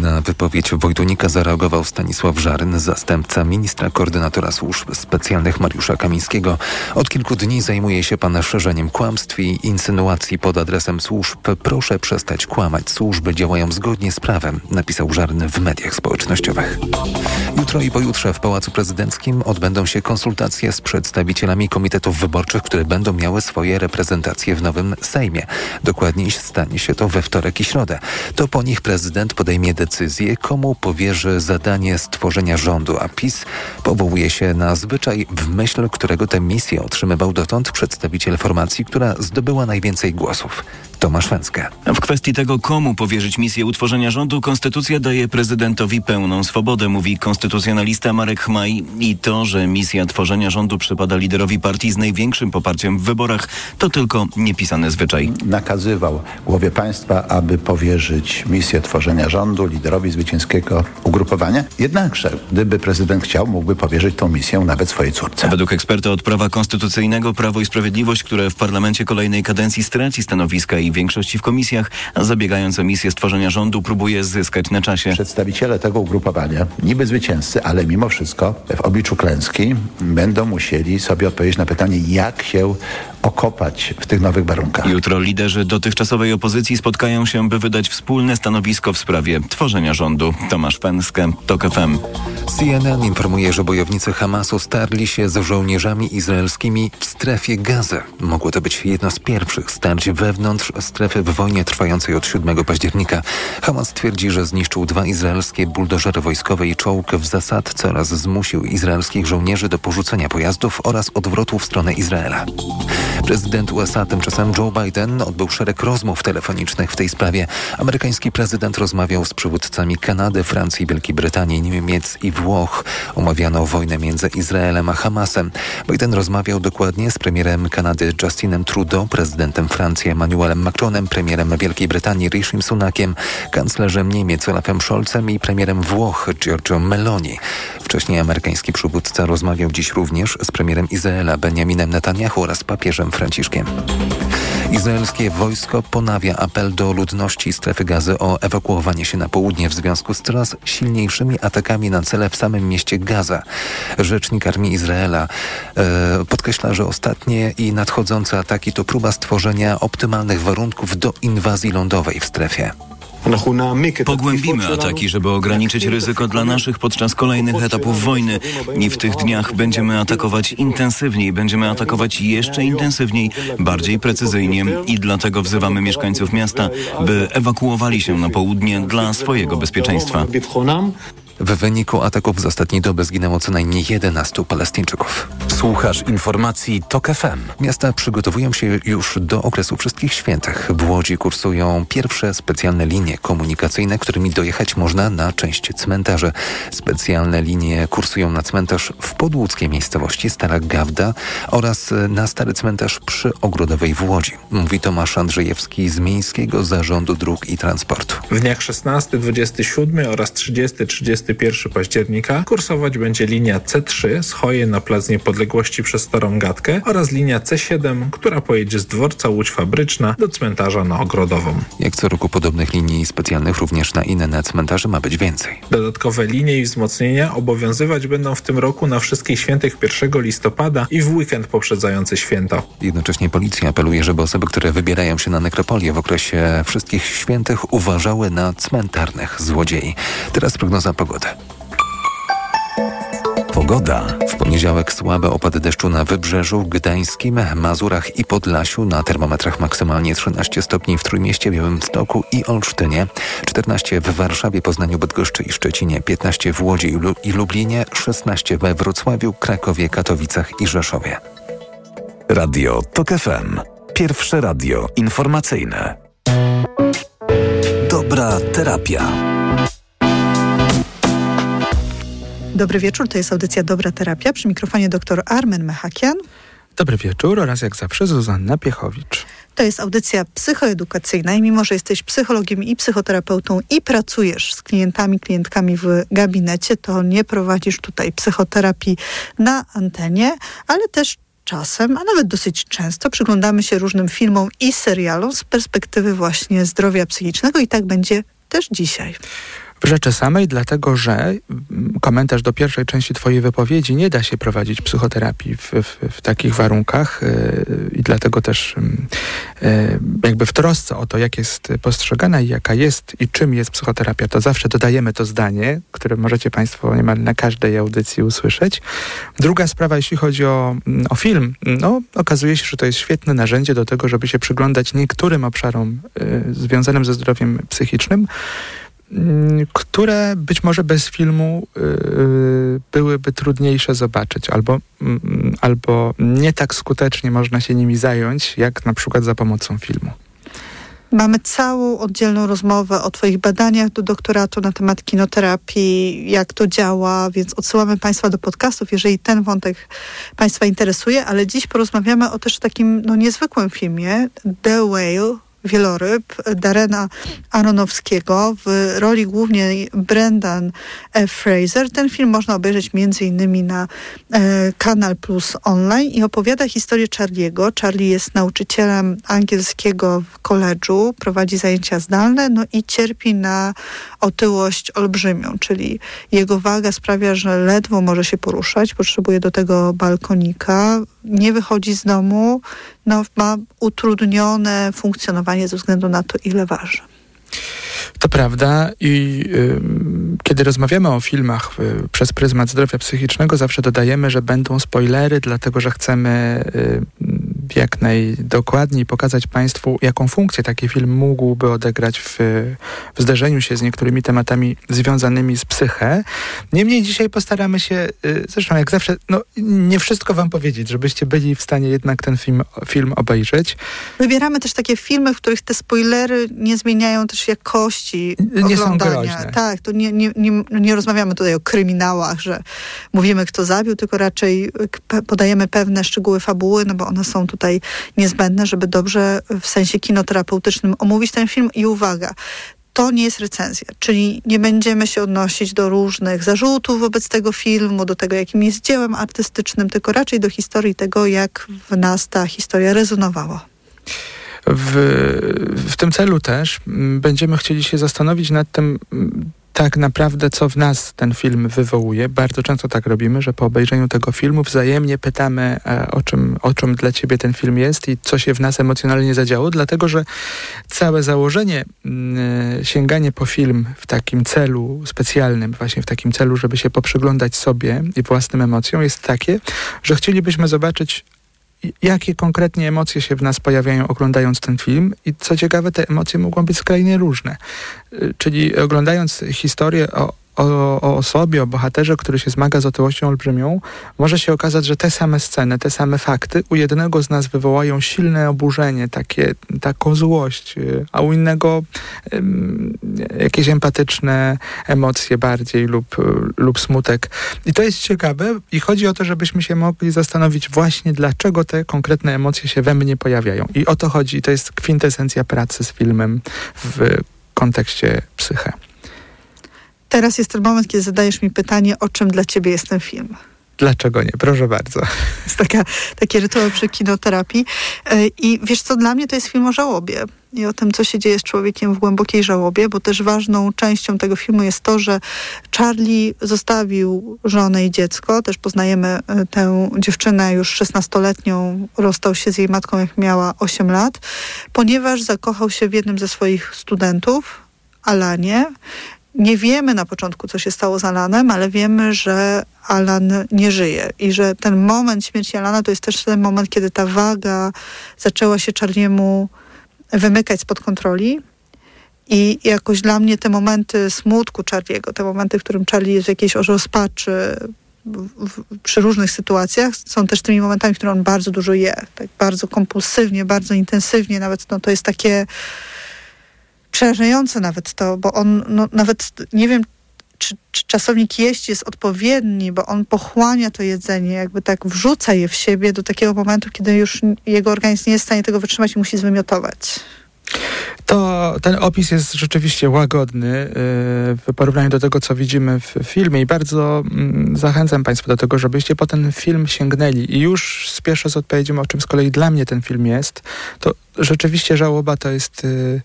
Na wypowiedź Wojtunika zareagował Stanisław Żaryn, zastępca ministra koordynatora służb specjalnych Mariusza Kamińskiego. Od kilku dni zajmuje się pan szerzeniem kłamstw i insynuacji pod adresem służb. Proszę przestać kłamać. Służby działają zgodnie z prawem, napisał Żaryn w mediach społecznościowych. Jutro i pojutrze w Pałacu Prezydenckim odbędą się konsultacje z przedstawicielami komitetów wyborczych, które będą miały swoje reprezentacje w nowym Sejmie. Dokładniej stanie się to we wtorek i środę. To po nich prezydent podejmie decyzję, komu powierzy zadanie stworzenia rządu, a PiS powołuje się na zwyczaj, w myśl którego tę misję otrzymywał dotąd przedstawiciel formacji, która zdobyła najwięcej głosów. Tomasz Węckę. W kwestii tego, komu powierzyć misję utworzenia rządu, konstytucja daje prezydentowi pełną swobodę, mówi konstytucjonalista Marek Chmaj. I to, że misja tworzenia rządu przypada liderowi partii z największym poparciem w wyborach, to tylko niepisany zwyczaj. Nakazywał głowie państwa, aby powierzyć misję tworzenia rządu liderowi zwycięskiego ugrupowania. Jednakże, gdyby prezydent chciał, mógłby powierzyć tą misję nawet swojej córce. Według eksperta od prawa konstytucyjnego Prawo i Sprawiedliwość, które w parlamencie kolejnej kadencji straci stanowiska i większości w komisjach, zabiegając o misję stworzenia rządu, próbuje zyskać na czasie. Przedstawiciele tego ugrupowania, niby zwycięzcy, ale mimo wszystko w obliczu klęski będą musieli sobie odpowiedzieć na pytanie, jak się okopać w tych nowych warunkach. Jutro liderzy dotychczasowej opozycji spotkają się, by wydać wspólne stanowisko w sprawie tworzenia rządu. Tomasz Pęskę, TOK FM. CNN informuje, że bojownicy Hamasu starli się z żołnierzami izraelskimi w strefie Gazy. Mogło to być jedno z pierwszych starć wewnątrz strefy w wojnie trwającej od 7 października. Hamas twierdzi, że zniszczył dwa izraelskie buldożery wojskowe i czołg w zasadce oraz zmusił izraelskich żołnierzy do porzucenia pojazdów oraz odwrotu w stronę Izraela. Prezydent USA, tymczasem Joe Biden, odbył szereg rozmów telefonicznych w tej sprawie. Amerykański prezydent rozmawiał z przywódcami Kanady, Francji, Wielkiej Brytanii, Niemiec i Włoch. Omawiano wojnę między Izraelem a Hamasem. Biden rozmawiał dokładnie z premierem Kanady Justinem Trudeau, prezydentem Francji Emmanuelem Macronem, premierem Wielkiej Brytanii Rishim Sunakiem, kanclerzem Niemiec Olafem Scholzem i premierem Włoch Giorgio Meloni. Wcześniej amerykański przywódca rozmawiał dziś również z premierem Izraela Benjaminem Netanyahu oraz papieżem Franciszkiem. Izraelskie wojsko ponawia apel do ludności strefy gazy o ewakuowanie się na południe w związku z coraz silniejszymi atakami na cele w samym mieście Gaza. Rzecznik Armii Izraela e, podkreśla, że ostatnie i nadchodzące ataki to próba stworzenia optymalnych warunków do inwazji lądowej w strefie. Pogłębimy ataki, żeby ograniczyć ryzyko dla naszych podczas kolejnych etapów wojny. I w tych dniach będziemy atakować intensywniej, będziemy atakować jeszcze intensywniej, bardziej precyzyjnie. I dlatego wzywamy mieszkańców miasta, by ewakuowali się na południe dla swojego bezpieczeństwa. W wyniku ataków z ostatniej doby zginęło co najmniej 11 Palestyńczyków. Słuchasz informacji TOK FM. Miasta przygotowują się już do okresu Wszystkich Świętych. W Łodzi kursują pierwsze specjalne linie komunikacyjne, którymi dojechać można na część cmentarzy. Specjalne linie kursują na cmentarz w podłódzkiej miejscowości Stara Gawda oraz na stary cmentarz przy Ogrodowej w Łodzi. Mówi Tomasz Andrzejewski z Miejskiego Zarządu Dróg i Transportu. W dniach 16, 27 oraz 30, 31 października kursować będzie linia C3 z Choje na Plac Niepodległości przez Starą Gatkę oraz linia C7, która pojedzie z dworca Łódź Fabryczna do cmentarza na Ogrodową. Jak co roku podobnych linii specjalnych również na inne cmentarze ma być więcej. Dodatkowe linie i wzmocnienia obowiązywać będą w tym roku na Wszystkich Świętych 1 listopada i w weekend poprzedzający święta. Jednocześnie policja apeluje, żeby osoby, które wybierają się na nekropolię w okresie Wszystkich Świętych uważały na cmentarnych złodziei. Teraz prognoza pogody. Pogoda. W poniedziałek słabe opady deszczu na Wybrzeżu, Gdańskim, Mazurach i Podlasiu. Na termometrach maksymalnie 13 stopni w Trójmieście, Białymstoku i Olsztynie. 14 w Warszawie, Poznaniu, Bydgoszczy i Szczecinie. 15 w Łodzi i Lublinie. 16 we Wrocławiu, Krakowie, Katowicach i Rzeszowie. Radio TOK FM. Pierwsze radio informacyjne. Dobra terapia. Dobry wieczór, to jest audycja Dobra Terapia. Przy mikrofonie dr Armen Mechakian. Dobry wieczór oraz jak zawsze Zuzanna Piechowicz. To jest audycja psychoedukacyjna i mimo, że jesteś psychologiem i psychoterapeutą i pracujesz z klientami, klientkami w gabinecie, to nie prowadzisz tutaj psychoterapii na antenie, ale też czasem, a nawet dosyć często przyglądamy się różnym filmom i serialom z perspektywy właśnie zdrowia psychicznego i tak będzie też dzisiaj. Rzeczy samej, dlatego że mm, komentarz do pierwszej części Twojej wypowiedzi nie da się prowadzić psychoterapii w, w, w takich warunkach yy, i dlatego też yy, jakby w trosce o to, jak jest postrzegana i jaka jest i czym jest psychoterapia, to zawsze dodajemy to zdanie, które możecie Państwo niemal na każdej audycji usłyszeć. Druga sprawa, jeśli chodzi o, mm, o film, no okazuje się, że to jest świetne narzędzie do tego, żeby się przyglądać niektórym obszarom yy, związanym ze zdrowiem psychicznym, które być może bez filmu yy, byłyby trudniejsze zobaczyć, albo, yy, albo nie tak skutecznie można się nimi zająć, jak na przykład za pomocą filmu. Mamy całą oddzielną rozmowę o Twoich badaniach do doktoratu na temat kinoterapii, jak to działa, więc odsyłamy Państwa do podcastów, jeżeli ten wątek Państwa interesuje, ale dziś porozmawiamy o też takim no, niezwykłym filmie, The Whale, Wieloryb Darena Aronowskiego w roli głównej Brendan F. Fraser. Ten film można obejrzeć innymi na e, Kanal Plus Online i opowiada historię Charliego. Charlie jest nauczycielem angielskiego w koledżu, prowadzi zajęcia zdalne, no i cierpi na otyłość olbrzymią, czyli jego waga sprawia, że ledwo może się poruszać, potrzebuje do tego balkonika, nie wychodzi z domu, no, ma utrudnione funkcjonowanie ze względu na to, ile waży. To prawda i y, kiedy rozmawiamy o filmach y, przez pryzmat zdrowia psychicznego, zawsze dodajemy, że będą spoilery, dlatego że chcemy y, jak najdokładniej pokazać Państwu, jaką funkcję taki film mógłby odegrać w, w zderzeniu się z niektórymi tematami związanymi z psychę. Niemniej dzisiaj postaramy się, y, zresztą jak zawsze, no, nie wszystko Wam powiedzieć, żebyście byli w stanie jednak ten film, film obejrzeć. Wybieramy też takie filmy, w których te spoilery nie zmieniają też jakości nie oglądania. są groźne. Tak, to nie, nie, nie, nie rozmawiamy tutaj o kryminałach, że mówimy, kto zabił, tylko raczej podajemy pewne szczegóły fabuły, no bo one są tutaj tutaj niezbędne, żeby dobrze w sensie kinoterapeutycznym omówić ten film. I uwaga, to nie jest recenzja, czyli nie będziemy się odnosić do różnych zarzutów wobec tego filmu, do tego, jakim jest dziełem artystycznym, tylko raczej do historii tego, jak w nas ta historia rezonowała. W, w tym celu też będziemy chcieli się zastanowić nad tym, tak naprawdę, co w nas ten film wywołuje. Bardzo często tak robimy, że po obejrzeniu tego filmu wzajemnie pytamy, e, o czym, o czym dla ciebie ten film jest i co się w nas emocjonalnie zadziało, dlatego że całe założenie, mm, sięganie po film w takim celu specjalnym, właśnie w takim celu, żeby się poprzyglądać sobie i własnym emocjom, jest takie, że chcielibyśmy zobaczyć jakie konkretnie emocje się w nas pojawiają oglądając ten film i co ciekawe, te emocje mogą być skrajnie różne. Y, czyli oglądając historię o, o, o, osobie, o bohaterze, który się zmaga z otyłością olbrzymią, może się okazać, że te same sceny, te same fakty u jednego z nas wywołają silne oburzenie, takie, taką złość, a u innego jakieś empatyczne emocje bardziej lub, lub smutek. I to jest ciekawe i chodzi o to, żebyśmy się mogli zastanowić właśnie, dlaczego te konkretne emocje się we mnie pojawiają. I o to chodzi. To jest kwintesencja pracy z filmem w kontekście psyche. Teraz jest ten moment, kiedy zadajesz mi pytanie, o czym dla ciebie jest ten film. Dlaczego nie? Proszę bardzo. Jest taka, takie rytuał przy kinoterapii. E, I wiesz co, dla mnie to jest film o żałobie i o tym, co się dzieje z człowiekiem w głębokiej żałobie, bo też ważną częścią tego filmu jest to, że Charlie zostawił żonę i dziecko. Też poznajemy e, tę dziewczynę już 16-letnią, rozstał się z jej matką, jak miała 8 lat, ponieważ zakochał się w jednym ze swoich studentów, Alanie, nie wiemy na początku, co się stało z Alanem, ale wiemy, że Alan nie żyje i że ten moment śmierci Alana to jest też ten moment, kiedy ta waga zaczęła się Czarniemu wymykać spod kontroli. I jakoś dla mnie te momenty smutku Charliego, te momenty, w którym Charlie jest w jakiejś rozpaczy w, w, przy różnych sytuacjach, są też tymi momentami, w których on bardzo dużo je. Tak bardzo kompulsywnie, bardzo intensywnie. Nawet no, to jest takie przerażające nawet to, bo on no, nawet nie wiem, czy, czy, czasownik jeść jest odpowiedni, bo on pochłania to jedzenie, jakby tak wrzuca je w siebie do takiego momentu, kiedy już jego organizm nie jest w stanie tego wytrzymać i musi zwymiotować. To ten opis jest rzeczywiście łagodny yy, w porównaniu do tego, co widzimy w filmie i bardzo mm, zachęcam Państwa do tego, żebyście po ten film sięgnęli. I już spieszę z odpowiedzią, o czym z kolei dla mnie ten film jest. To rzeczywiście żałoba to jest, yy,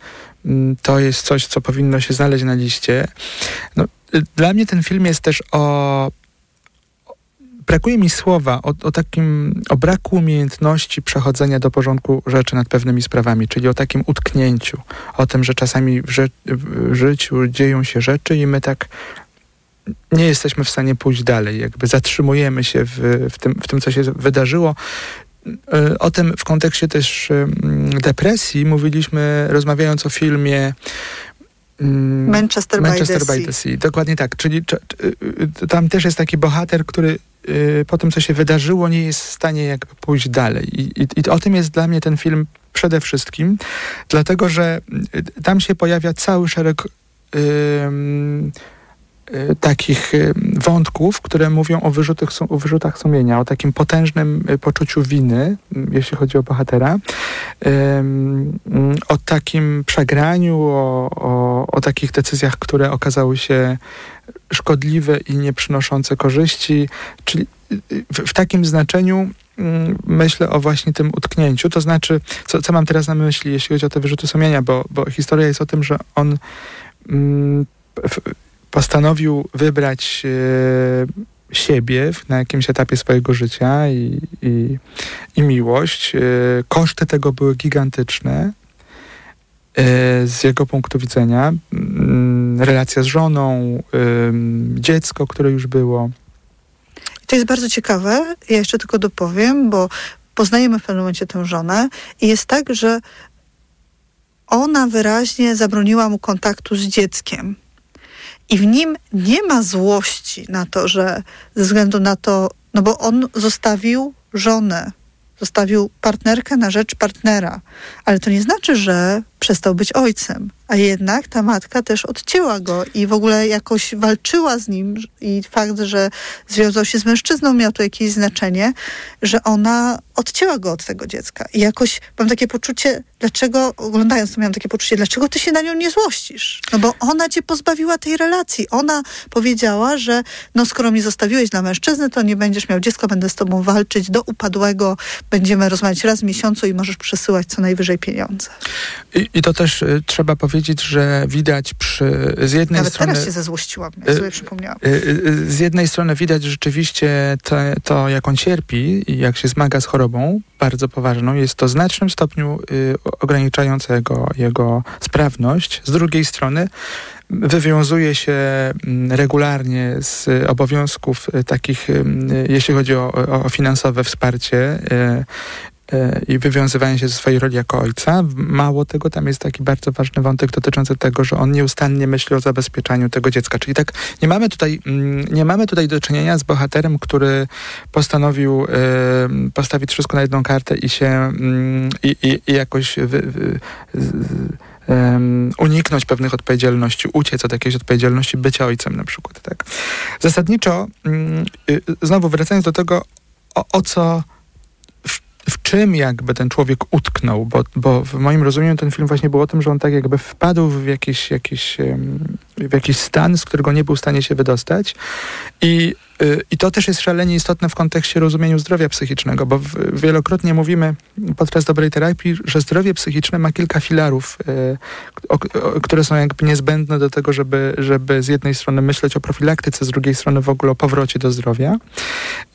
to jest coś, co powinno się znaleźć na liście. No, dla mnie ten film jest też o brakuje mi słowa o, o, takim, o braku umiejętności przechodzenia do porządku rzeczy nad pewnymi sprawami, czyli o takim utknięciu, o tym, że czasami w, ży w życiu dzieją się rzeczy i my tak nie jesteśmy w stanie pójść dalej, jakby zatrzymujemy się w, w, tym, w tym, co się wydarzyło. E, o tym w kontekście też depresji mówiliśmy, rozmawiając o filmie Manchester, Manchester by, the, by the sea. Dokładnie tak. Czyli y, tam też jest taki bohater, który Y, po tym, co się wydarzyło, nie jest w stanie jakby pójść dalej. I, i, i o tym jest dla mnie ten film przede wszystkim, dlatego że y, tam się pojawia cały szereg yy, takich wątków, które mówią o, wyrzutach, o wyrzutach sumienia, o takim potężnym poczuciu winy, jeśli chodzi o bohatera, o takim przegraniu, o, o, o takich decyzjach, które okazały się szkodliwe i nie przynoszące korzyści, czyli w, w takim znaczeniu mm, myślę o właśnie tym utknięciu. To znaczy, co, co mam teraz na myśli, jeśli chodzi o te wyrzuty sumienia, bo, bo historia jest o tym, że on mm, postanowił wybrać e, siebie na jakimś etapie swojego życia i, i, i miłość. E, koszty tego były gigantyczne. E, z jego punktu widzenia, mm, relacja z żoną, dziecko, które już było. To jest bardzo ciekawe. Ja jeszcze tylko dopowiem, bo poznajemy w pewnym momencie tę żonę i jest tak, że ona wyraźnie zabroniła mu kontaktu z dzieckiem. I w nim nie ma złości na to, że ze względu na to, no bo on zostawił żonę, zostawił partnerkę na rzecz partnera, ale to nie znaczy, że przestał być ojcem a jednak ta matka też odcięła go i w ogóle jakoś walczyła z nim i fakt, że związał się z mężczyzną miał tu jakieś znaczenie, że ona odcięła go od tego dziecka. I jakoś mam takie poczucie, dlaczego, oglądając to miałam takie poczucie, dlaczego ty się na nią nie złościsz? No bo ona cię pozbawiła tej relacji. Ona powiedziała, że no skoro mnie zostawiłeś dla mężczyzny, to nie będziesz miał dziecka, będę z tobą walczyć do upadłego, będziemy rozmawiać raz w miesiącu i możesz przesyłać co najwyżej pieniądze. I, to też y, trzeba powiedzieć, że widać przy, z jednej Nawet strony... teraz się zezłościłam, ja sobie przypomniałam. Y, y, z jednej strony widać rzeczywiście to, to, jak on cierpi i jak się zmaga z chorobą bardzo poważną. Jest to w znacznym stopniu y, ograniczające jego, jego sprawność. Z drugiej strony wywiązuje się regularnie z obowiązków takich, jeśli chodzi o, o finansowe wsparcie i wywiązywanie się ze swojej roli jako ojca. Mało tego, tam jest taki bardzo ważny wątek dotyczący tego, że on nieustannie myśli o zabezpieczaniu tego dziecka. Czyli tak, nie mamy tutaj, mm, nie mamy tutaj do czynienia z bohaterem, który postanowił y, postawić wszystko na jedną kartę i się y, i, i, jakoś wy, wy, uniknąć pewnych odpowiedzialności, uciec od jakiejś odpowiedzialności bycia ojcem na przykład. Tak? Zasadniczo, um, y, znowu wracając do tego, o, o co w czym jakby ten człowiek utknął, bo, bo w moim rozumieniu ten film właśnie był o tym, że on tak jakby wpadł w jakiś, jakiś, w jakiś stan, z którego nie był w stanie się wydostać i I to też jest szalenie istotne w kontekście rozumienia zdrowia psychicznego, bo wielokrotnie mówimy podczas dobrej terapii, że zdrowie psychiczne ma kilka filarów, y, które są jakby niezbędne do tego, żeby, żeby z jednej strony myśleć o profilaktyce, z drugiej strony w ogóle o powrocie do zdrowia.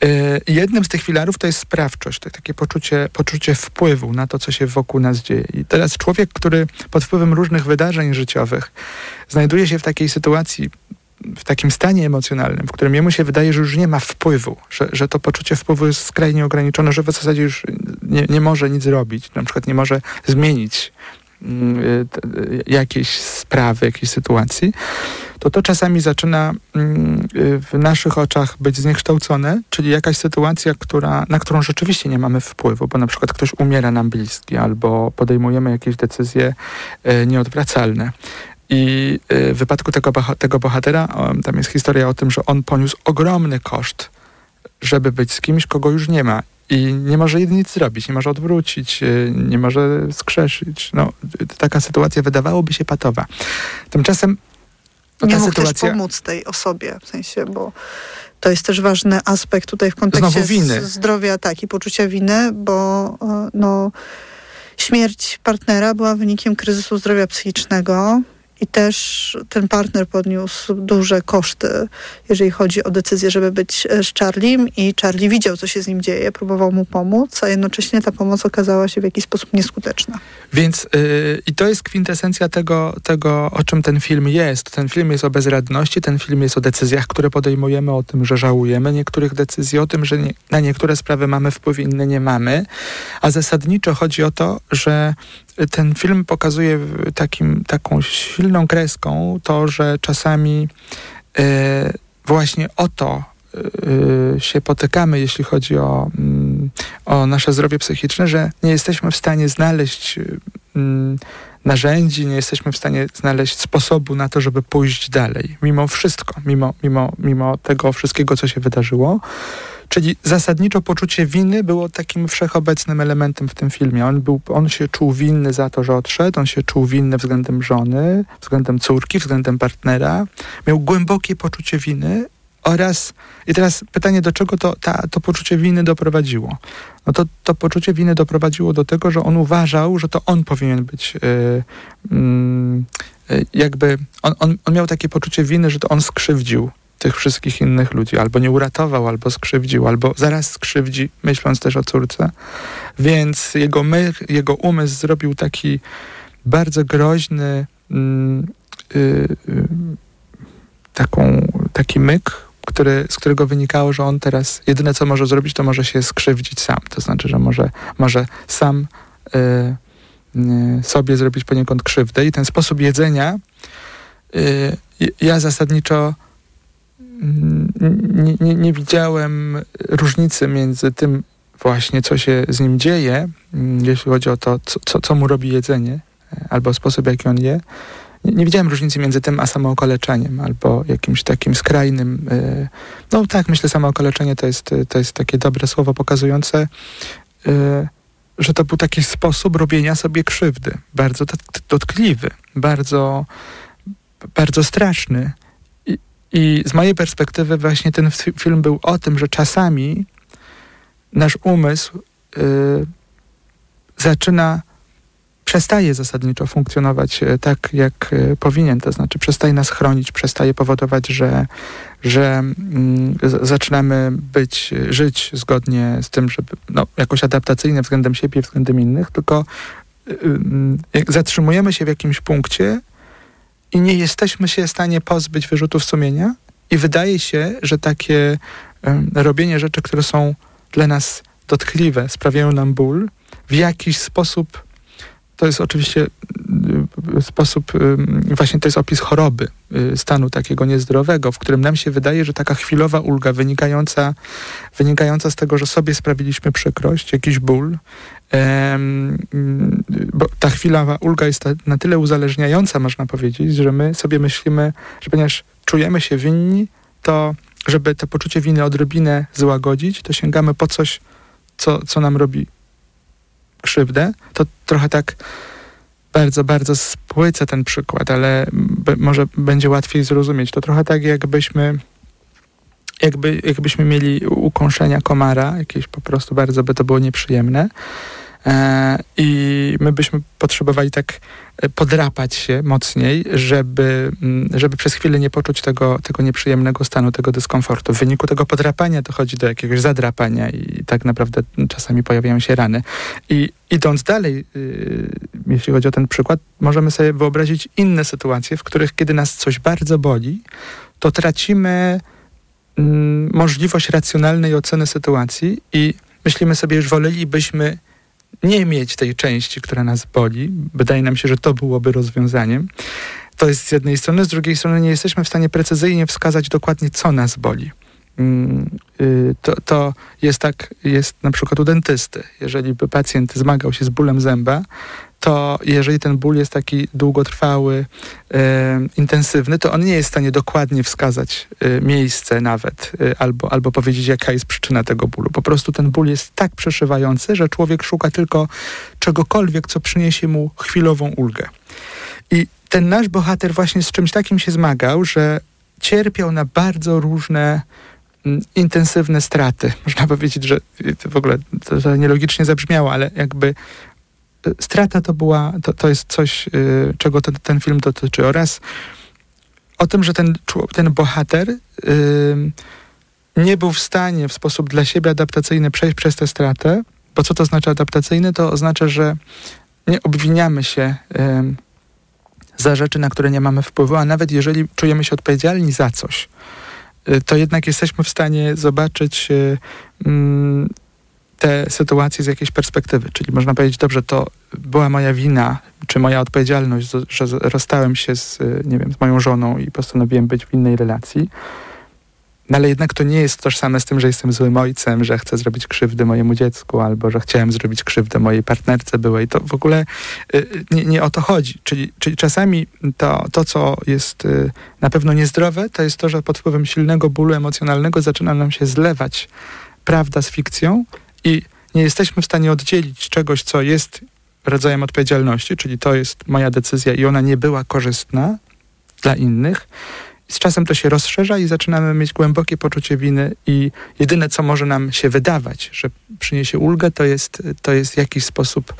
Y, jednym z tych filarów to jest sprawczość, to takie poczucie, poczucie wpływu na to, co się wokół nas dzieje. I teraz człowiek, który pod wpływem różnych wydarzeń życiowych znajduje się w takiej sytuacji w takim stanie emocjonalnym, w którym jemu się wydaje, że już nie ma wpływu, że, że to poczucie wpływu jest skrajnie ograniczone, że w zasadzie już nie, nie może nic zrobić, na przykład nie może zmienić mm, y, jakiejś sprawy, jakiejś sytuacji, to to czasami zaczyna mm, y, w naszych oczach być zniekształcone, czyli jakaś sytuacja, która, na którą rzeczywiście nie mamy wpływu, bo na przykład ktoś umiera nam bliski albo podejmujemy jakieś decyzje y, nieodwracalne. I y, w wypadku tego, tego bohatera, tam jest historia o tym, że on poniósł ogromny koszt, żeby być z kimś, kogo już nie ma. i nie może nic zrobić, nie może odwrócić, y, nie może skrzeszyć. No, taka sytuacja wydawałoby się patowa. Tymczasem no, nie mógł sytuacja... też pomóc tej osobie, w sensie, bo to jest też ważny aspekt tutaj w kontekście zdrowia tak, i poczucia winy, bo e, no, śmierć partnera była wynikiem kryzysu zdrowia psychicznego i też ten partner podniósł duże koszty, jeżeli chodzi o decyzję, żeby być e, z Charliem i Charlie widział, co się z nim dzieje, próbował mu pomóc, a jednocześnie ta pomoc okazała się w jakiś sposób nieskuteczna. Więc yy, i to jest kwintesencja tego, tego, o czym ten film jest. Ten film jest o bezradności, ten film jest o decyzjach, które podejmujemy, o tym, że żałujemy niektórych decyzji, o tym, że nie, na niektóre sprawy mamy wpływ, inne nie mamy, a zasadniczo chodzi o to, że ten film pokazuje takim, taką silną kreską to, że czasami y, właśnie o to y, się potykamy, jeśli chodzi o, y, o nasze zdrowie psychiczne, że nie jesteśmy w stanie znaleźć mm, narzędzi, nie jesteśmy w stanie znaleźć sposobu na to, żeby pójść dalej. Mimo wszystko, mimo, mimo, mimo tego wszystkiego, co się wydarzyło. Czyli zasadniczo poczucie winy było takim wszechobecnym elementem w tym filmie. On, był, on się czuł winny za to, że odszedł, on się czuł winny względem żony, względem córki, względem partnera. Miał głębokie poczucie winy oraz, i teraz pytanie, do czego to, ta, to poczucie winy doprowadziło? No to, to poczucie winy doprowadziło do tego, że on uważał, że to on powinien być yy, yy, jakby, on, on, on miał takie poczucie winy, że to on skrzywdził tych wszystkich innych ludzi. Albo nie uratował, albo skrzywdził, albo zaraz skrzywdzi, myśląc też o córce. Więc jego, my, jego umysł zrobił taki bardzo groźny mm, y, y, taką, taki myk, który, z którego wynikało, że on teraz jedyne co może zrobić, to może się skrzywdzić sam. To znaczy, że może, może sam y, y sobie zrobić poniekąd krzywdę. I ten sposób jedzenia y, ja zasadniczo nie, nie, nie widziałem różnicy między tym właśnie, co się z nim dzieje, mm, jeśli chodzi o to, co, co, mu robi jedzenie, e, albo sposób, jaki on je. Nie, nie, widziałem różnicy między tym a samookaleczaniem, albo jakimś takim skrajnym. Yy, no tak, myślę, samookaleczenie to jest, to jest takie dobre słowo pokazujące, yy, że to był taki sposób robienia sobie krzywdy. Bardzo dotkliwy, bardzo, bardzo straszny. I z mojej perspektywy właśnie ten film był o tym, że czasami nasz umysł y, zaczyna, przestaje zasadniczo funkcjonować y, tak, jak y, powinien, to znaczy przestaje nas chronić, przestaje powodować, że, że y, zaczynamy być, żyć zgodnie z tym, żeby no, jakoś adaptacyjnie względem siebie, względem innych, tylko y, y, zatrzymujemy się w jakimś punkcie, i nie jesteśmy się w stanie pozbyć wyrzutów sumienia. I wydaje się, że takie robienie rzeczy, które są dla nas dotkliwe, sprawiają nam ból, w jakiś sposób, to jest oczywiście sposób, y, właśnie to jest opis choroby, y, stanu takiego niezdrowego, w którym nam się wydaje, że taka chwilowa ulga wynikająca, wynikająca z tego, że sobie sprawiliśmy przykrość, jakiś ból, bo ta chwilowa ulga jest na tyle uzależniająca, można powiedzieć, że my sobie myślimy, że ponieważ czujemy się winni, to żeby to poczucie winy odrobinę złagodzić, to sięgamy po coś, co, co nam robi krzywdę. To trochę tak bardzo, bardzo spłycę ten przykład, ale może będzie łatwiej zrozumieć. To trochę tak, jakbyśmy jakby, jakbyśmy mieli ukąszenia komara, jakieś po prostu bardzo by to było nieprzyjemne. E, I my byśmy potrzebowali tak e, podrapać się mocniej, żeby, mm, żeby przez chwilę nie poczuć tego, tego nieprzyjemnego stanu, tego dyskomfortu. W wyniku tego podrapania dochodzi do jakiegoś zadrapania i tak naprawdę czasami pojawiają się rany. I idąc dalej, y, jeśli chodzi o ten przykład, możemy sobie wyobrazić inne sytuacje, w których kiedy nas coś bardzo boli, to tracimy mm, możliwość racjonalnej oceny sytuacji i myślimy sobie, że wolelibyśmy nie mieć tej części, która nas boli. Wydaje nam się, że to byłoby rozwiązaniem. To jest z jednej strony, z drugiej strony nie jesteśmy w stanie precyzyjnie wskazać dokładnie, co nas boli. Mm, y, to, to jest tak, jest na przykład u dentysty. Jeżeli by pacjent zmagał się z bólem zęba, to jeżeli ten ból jest taki długotrwały, e, intensywny, to on nie jest w stanie dokładnie wskazać e, miejsce nawet albo, albo powiedzieć, jaka jest przyczyna tego bólu. Po prostu ten ból jest tak przeszywający, że człowiek szuka tylko czegokolwiek, co przyniesie mu chwilową ulgę. I ten nasz bohater właśnie z czymś takim się zmagał, że cierpiał na bardzo różne intensywne straty. Można powiedzieć, że w ogóle to, to nielogicznie zabrzmiało, ale jakby strata to była, to, to jest coś, y, czego ten, ten film dotyczy oraz o tym, że ten, ten bohater y, nie był w stanie w sposób dla siebie adaptacyjny przejść przez tę stratę, bo co to znaczy adaptacyjny? To oznacza, że nie obwiniamy się za rzeczy, na które nie mamy wpływu, a nawet jeżeli czujemy się odpowiedzialni za coś, to jednak jesteśmy w stanie zobaczyć mm, te sytuacje z jakiejś perspektywy. Czyli można powiedzieć, dobrze, to była moja wina, czy moja odpowiedzialność, że rozstałem się z, nie wiem, z moją żoną i postanowiłem być w innej relacji. No ale jednak to nie jest tożsame z tym, że jestem złym ojcem, że chcę zrobić krzywdę mojemu dziecku, albo że chciałem zrobić krzywdę mojej partnerce byłej. To w ogóle y, nie, nie o to chodzi. Czyli, czyli czasami to, to, co jest y, na pewno niezdrowe, to jest to, że pod wpływem silnego bólu emocjonalnego zaczyna nam się zlewać prawda z fikcją i nie jesteśmy w stanie oddzielić czegoś, co jest rodzajem odpowiedzialności, czyli to jest moja decyzja i ona nie była korzystna dla innych. Z czasem to się rozszerza i zaczynamy mieć głębokie poczucie winy i jedyne, co może nam się wydawać, że przyniesie ulgę, to jest, to jest w jakiś sposób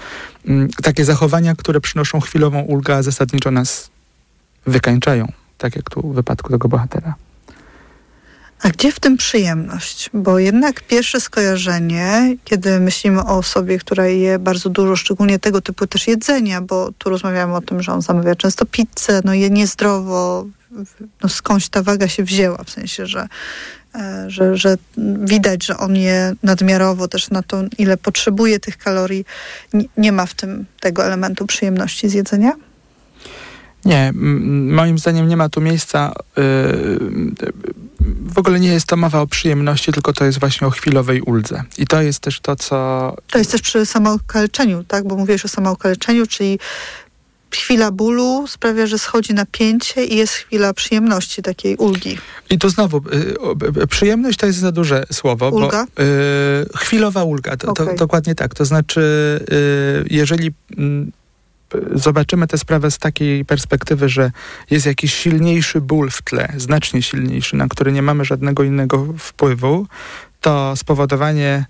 mm, takie zachowania, które przynoszą chwilową ulgę, a zasadniczo nas wykańczają, tak jak tu w wypadku tego bohatera. A gdzie w tym przyjemność? Bo jednak pierwsze skojarzenie, kiedy myślimy o osobie, która je bardzo dużo, szczególnie tego typu też jedzenia, bo tu rozmawiamy o tym, że on zamawia często pizzę, no je niezdrowo, no skądś ta waga się wzięła, w sensie, że, e, że, że widać, że on je nadmiarowo też na to, ile potrzebuje tych kalorii. Nie, ma w tym tego elementu przyjemności z jedzenia? Nie, moim zdaniem nie ma tu miejsca. Yy, w ogóle nie jest to mowa o przyjemności, tylko to jest właśnie o chwilowej uldze. I to jest też to, co. To jest też przy samookaleczeniu, tak? Bo mówiłeś o samookaleczeniu, czyli chwila bólu sprawia, że schodzi napięcie i jest chwila przyjemności, takiej ulgi. I tu znowu, y, y, przyjemność to jest za duże słowo. Ulga? Bo, y, chwilowa ulga, to, okay. to, dokładnie tak. To znaczy, y, jeżeli mm, zobaczymy tę sprawę z takiej perspektywy, że jest jakiś silniejszy ból w tle, znacznie silniejszy, na który nie mamy żadnego innego wpływu, to spowodowanie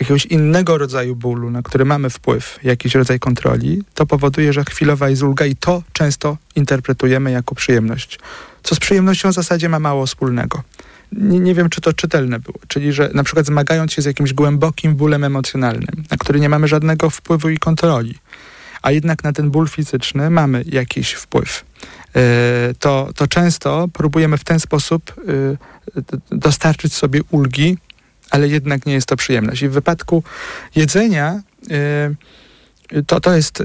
jakiegoś innego rodzaju bólu, na który mamy wpływ, jakiś rodzaj kontroli, to powoduje, że chwilowa jest ulga i to często interpretujemy jako przyjemność. Co z przyjemnością w zasadzie ma mało wspólnego. Nie, nie, wiem, czy to czytelne było. Czyli, że na przykład zmagając się z jakimś głębokim bólem emocjonalnym, na który nie mamy żadnego wpływu i kontroli, a jednak na ten ból fizyczny mamy jakiś wpływ. E, to, to często próbujemy w ten sposób e, dostarczyć sobie ulgi, ale jednak nie jest to przyjemność. I w wypadku jedzenia e, to, to jest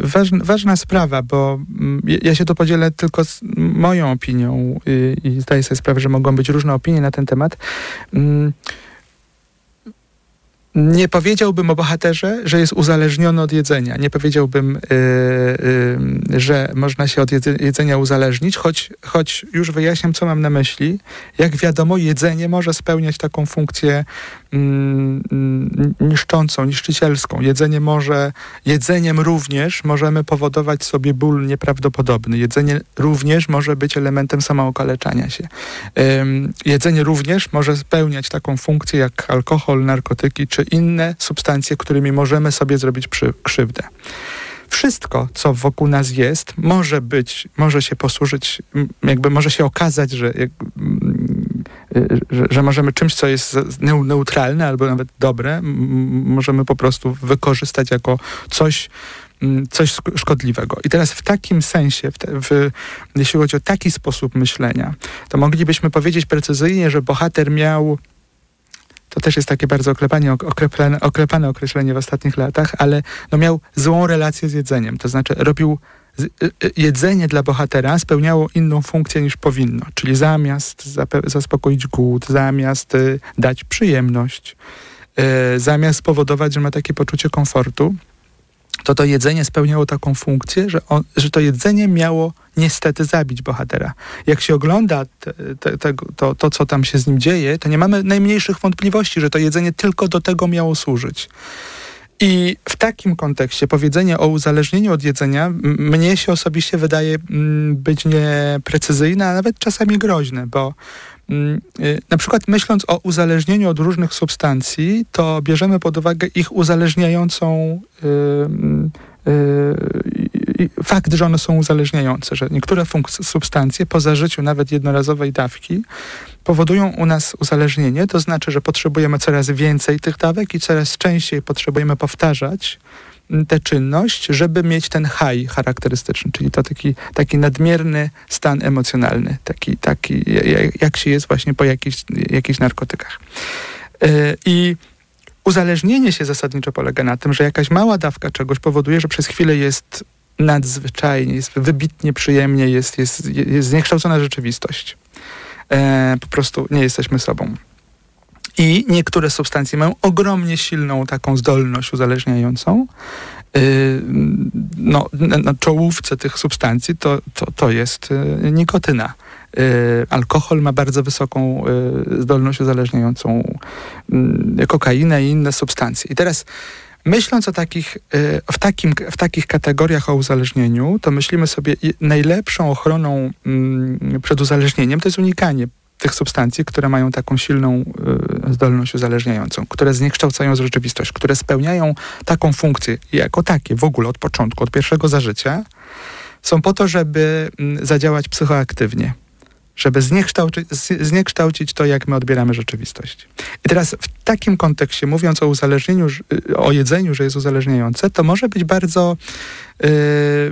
ważna, ważna sprawa, bo mm, ja się tu podzielę tylko z moją opinią i zdaję sobie sprawę, że mogą być różne opinie na ten temat. Nie powiedziałbym o bohaterze, że jest uzależniony od jedzenia. Nie powiedziałbym, yy, yy, że można się od jedzenia uzależnić, choć, choć już wyjaśniam, co mam na myśli. Jak wiadomo, jedzenie może spełniać taką funkcję niszczącą, niszczycielską. Jedzenie może, jedzeniem również możemy powodować sobie ból nieprawdopodobny. Jedzenie również może być elementem samookaleczania się. Jedzenie również może spełniać taką funkcję jak alkohol, narkotyki czy inne substancje, którymi możemy sobie zrobić krzywdę. Wszystko, co wokół nas jest, może być, może się posłużyć, jakby może się okazać, że, że, że, możemy czymś, co jest neutralne albo nawet dobre, możemy po prostu wykorzystać jako coś, coś szkodliwego. I teraz w takim sensie, w te, w, jeśli chodzi o taki sposób myślenia, to moglibyśmy powiedzieć precyzyjnie, że bohater miał to też jest takie bardzo oklepanie, oklepane, oklepane określenie w ostatnich latach, ale no miał złą relację z jedzeniem. To znaczy robił y, y, jedzenie dla bohatera spełniało inną funkcję niż powinno. Czyli zamiast zaspokoić głód, zamiast y, dać przyjemność, zamiast spowodować, że ma takie poczucie komfortu, to to jedzenie spełniało taką funkcję, że, on, że to jedzenie miało niestety zabić bohatera. Jak się ogląda te, te, to, to, co tam się z nim dzieje, to nie mamy najmniejszych wątpliwości, że to jedzenie tylko do tego miało służyć. I w takim kontekście powiedzenie o uzależnieniu od jedzenia mnie się osobiście wydaje być nieprecyzyjne, a nawet czasami groźne, bo y, na przykład myśląc o uzależnieniu od różnych substancji, to bierzemy pod uwagę ich uzależniającą fakt, że one są uzależniające, że niektóre substancje po zażyciu nawet jednorazowej dawki powodują u nas uzależnienie, to znaczy, że potrzebujemy coraz więcej tych dawek i coraz częściej potrzebujemy powtarzać tę czynność, żeby mieć ten high charakterystyczny, czyli to taki, taki nadmierny stan emocjonalny, taki, taki jak się jest właśnie po jakichś, jakichś narkotykach. Yy, I uzależnienie się zasadniczo polega na tym, że jakaś mała dawka czegoś powoduje, że przez chwilę jest nadzwyczajnie, jest wybitnie przyjemnie, jest, jest, jest zniekształcona rzeczywistość. E, po prostu nie jesteśmy sobą. I niektóre substancje mają ogromnie silną taką zdolność uzależniającą. E, no, na czołówce tych substancji to, to, to jest e, nikotyna. E, alkohol ma bardzo wysoką e, zdolność uzależniającą mm, kokainę i inne substancje. I teraz Myśląc o takich, e, w, takim, w takich kategoriach o uzależnieniu, to myślimy sobie, najlepszą ochroną mm, przed uzależnieniem to jest unikanie tych substancji, które mają taką silną zdolność uzależniającą, które zniekształcają rzeczywistość, które spełniają taką funkcję jako takie w ogóle od początku, od pierwszego zażycia, są po to, żeby y, zadziałać psychoaktywnie żeby zniekształcić, zniekształcić to, jak my odbieramy rzeczywistość. I teraz w takim kontekście, mówiąc o uzależnieniu, o jedzeniu, że jest uzależniające, to może być bardzo, yy,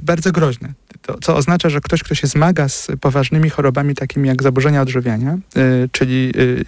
bardzo groźne. To, co oznacza, że ktoś, kto się zmaga z poważnymi chorobami takimi jak zaburzenia odżywiania, yy, czyli yy,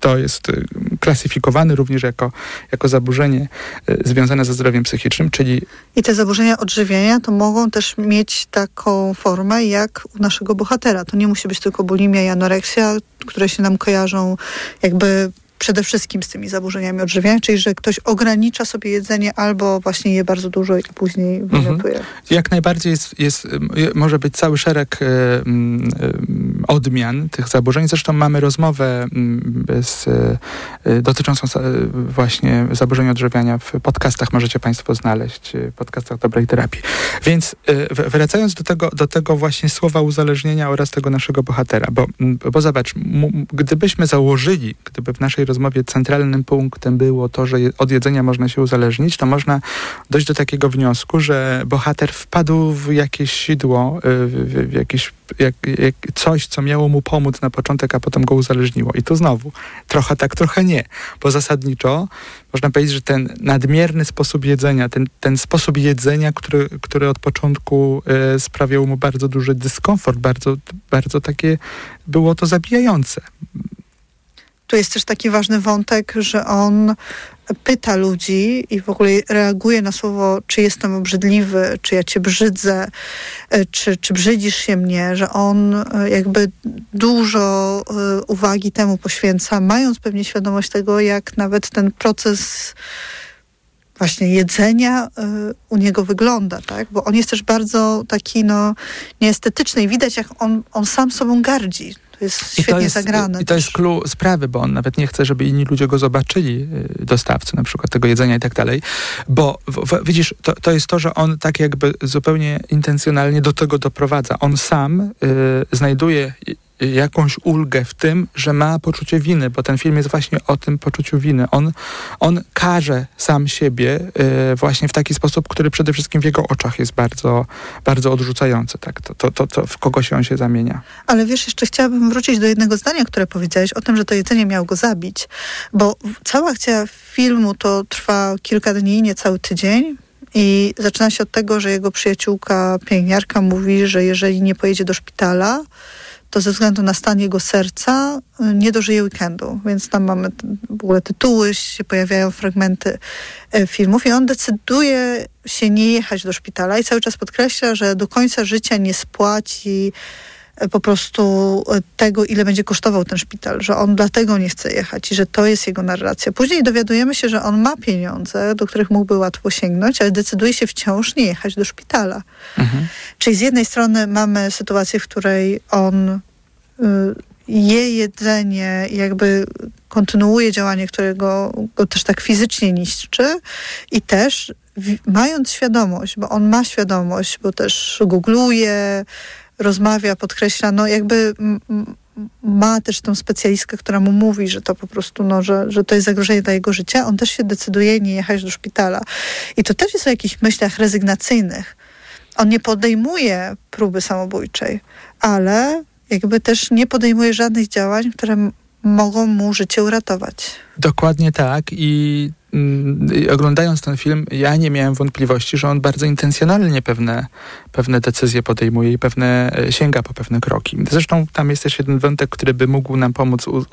to jest y, klasyfikowane również jako, jako zaburzenie y, związane ze zdrowiem psychicznym, czyli... I te zaburzenia odżywiania to mogą też mieć taką formę jak u naszego bohatera. To nie musi być tylko bulimia i anoreksja, które się nam kojarzą jakby przede wszystkim z tymi zaburzeniami odżywiania, czyli że ktoś ogranicza sobie jedzenie albo właśnie je bardzo dużo i później mhm. wymiotuje. Mhm. Jak najbardziej jest, jest, może być cały szereg y, y, odmian tych zaburzeń. Zresztą mamy rozmowę z, y, dotyczącą właśnie zaburzeń odżywiania w podcastach. Możecie Państwo znaleźć, w podcastach dobrej terapii. Więc wracając do tego, do tego właśnie słowa uzależnienia oraz tego naszego bohatera, bo, bo zobacz, gdybyśmy założyli, gdyby w naszej rozmowie centralnym punktem było to, że od jedzenia można się uzależnić, to można dojść do takiego wniosku, że bohater wpadł w jakieś sidło, y, w, jakieś jak, jak coś, co miało mu pomóc na początek, a potem go uzależniło. I tu znowu, trochę tak, trochę nie. Bo zasadniczo można powiedzieć, że ten nadmierny sposób jedzenia, ten, ten sposób jedzenia, który, który od początku y, sprawiał mu bardzo duży dyskomfort, bardzo, bardzo takie było to zabijające. Tu jest też taki ważny wątek, że on pyta ludzi i w ogóle reaguje na słowo, czy jestem obrzydliwy, czy ja cię brzydzę, e, czy, czy brzydzisz się mnie, że on e, jakby dużo e, uwagi temu poświęca, mając pewnie świadomość tego, jak nawet ten proces właśnie jedzenia u niego wygląda, tak? Bo on jest też bardzo taki, no, nieestetyczny i widać, jak on, on sam sobą gardzi. To jest świetnie I to jest, zagrane. I to jest clue sprawy, bo on nawet nie chce, żeby inni ludzie go zobaczyli, y, dostawcy na przykład tego jedzenia i tak dalej. Bo w, w, widzisz, to, to jest to, że on tak jakby zupełnie intencjonalnie do tego doprowadza. On sam y, znajduje jakąś ulgę w tym, że ma poczucie winy, bo ten film jest właśnie o tym poczuciu winy. On, on każe sam siebie y, właśnie w taki sposób, który przede wszystkim w jego oczach jest bardzo, bardzo odrzucający. Tak? To, to, to, to w kogo się on się zamienia. Ale wiesz, jeszcze chciałabym wrócić do jednego zdania, które powiedziałeś o tym, że to jedzenie miało go zabić, bo cała akcja filmu to trwa kilka dni, nie cały tydzień. I zaczyna się od tego, że jego przyjaciółka pielęgniarka mówi, że jeżeli nie pojedzie do szpitala, to ze względu na stan jego serca y, nie dożyje weekendu. Więc tam mamy w ogóle tytuły, się pojawiają fragmenty e, filmów i on decyduje się nie jechać do szpitala i cały czas podkreśla, że do końca życia nie spłaci po prostu tego, ile będzie kosztował ten szpital, że on dlatego nie chce jechać i że to jest jego narracja. Później dowiadujemy się, że on ma pieniądze, do których mógłby łatwo sięgnąć, ale decyduje się wciąż nie jechać do szpitala. Mhm. Czyli z jednej strony mamy sytuację, w której on y, je jedzenie, jakby kontynuuje działanie, którego go też tak fizycznie niszczy i też mając świadomość, bo on ma świadomość, bo też googluje, rozmawia, podkreśla, no jakby ma też tą specjalistkę, która mu mówi, że to po prostu, no, że, że to jest zagrożenie dla jego życia, on też się decyduje nie jechać do szpitala. I to też jest o jakichś myślach rezygnacyjnych. On nie podejmuje próby samobójczej, ale jakby też nie podejmuje żadnych działań, które mogą mu życie uratować. Dokładnie tak i oglądając ten film, ja nie miałem wątpliwości, że on bardzo intencjonalnie pewne, pewne decyzje podejmuje i pewne e, sięga po pewne kroki. Zresztą tam jest też jeden wątek, który by mógł nam pomóc u, u,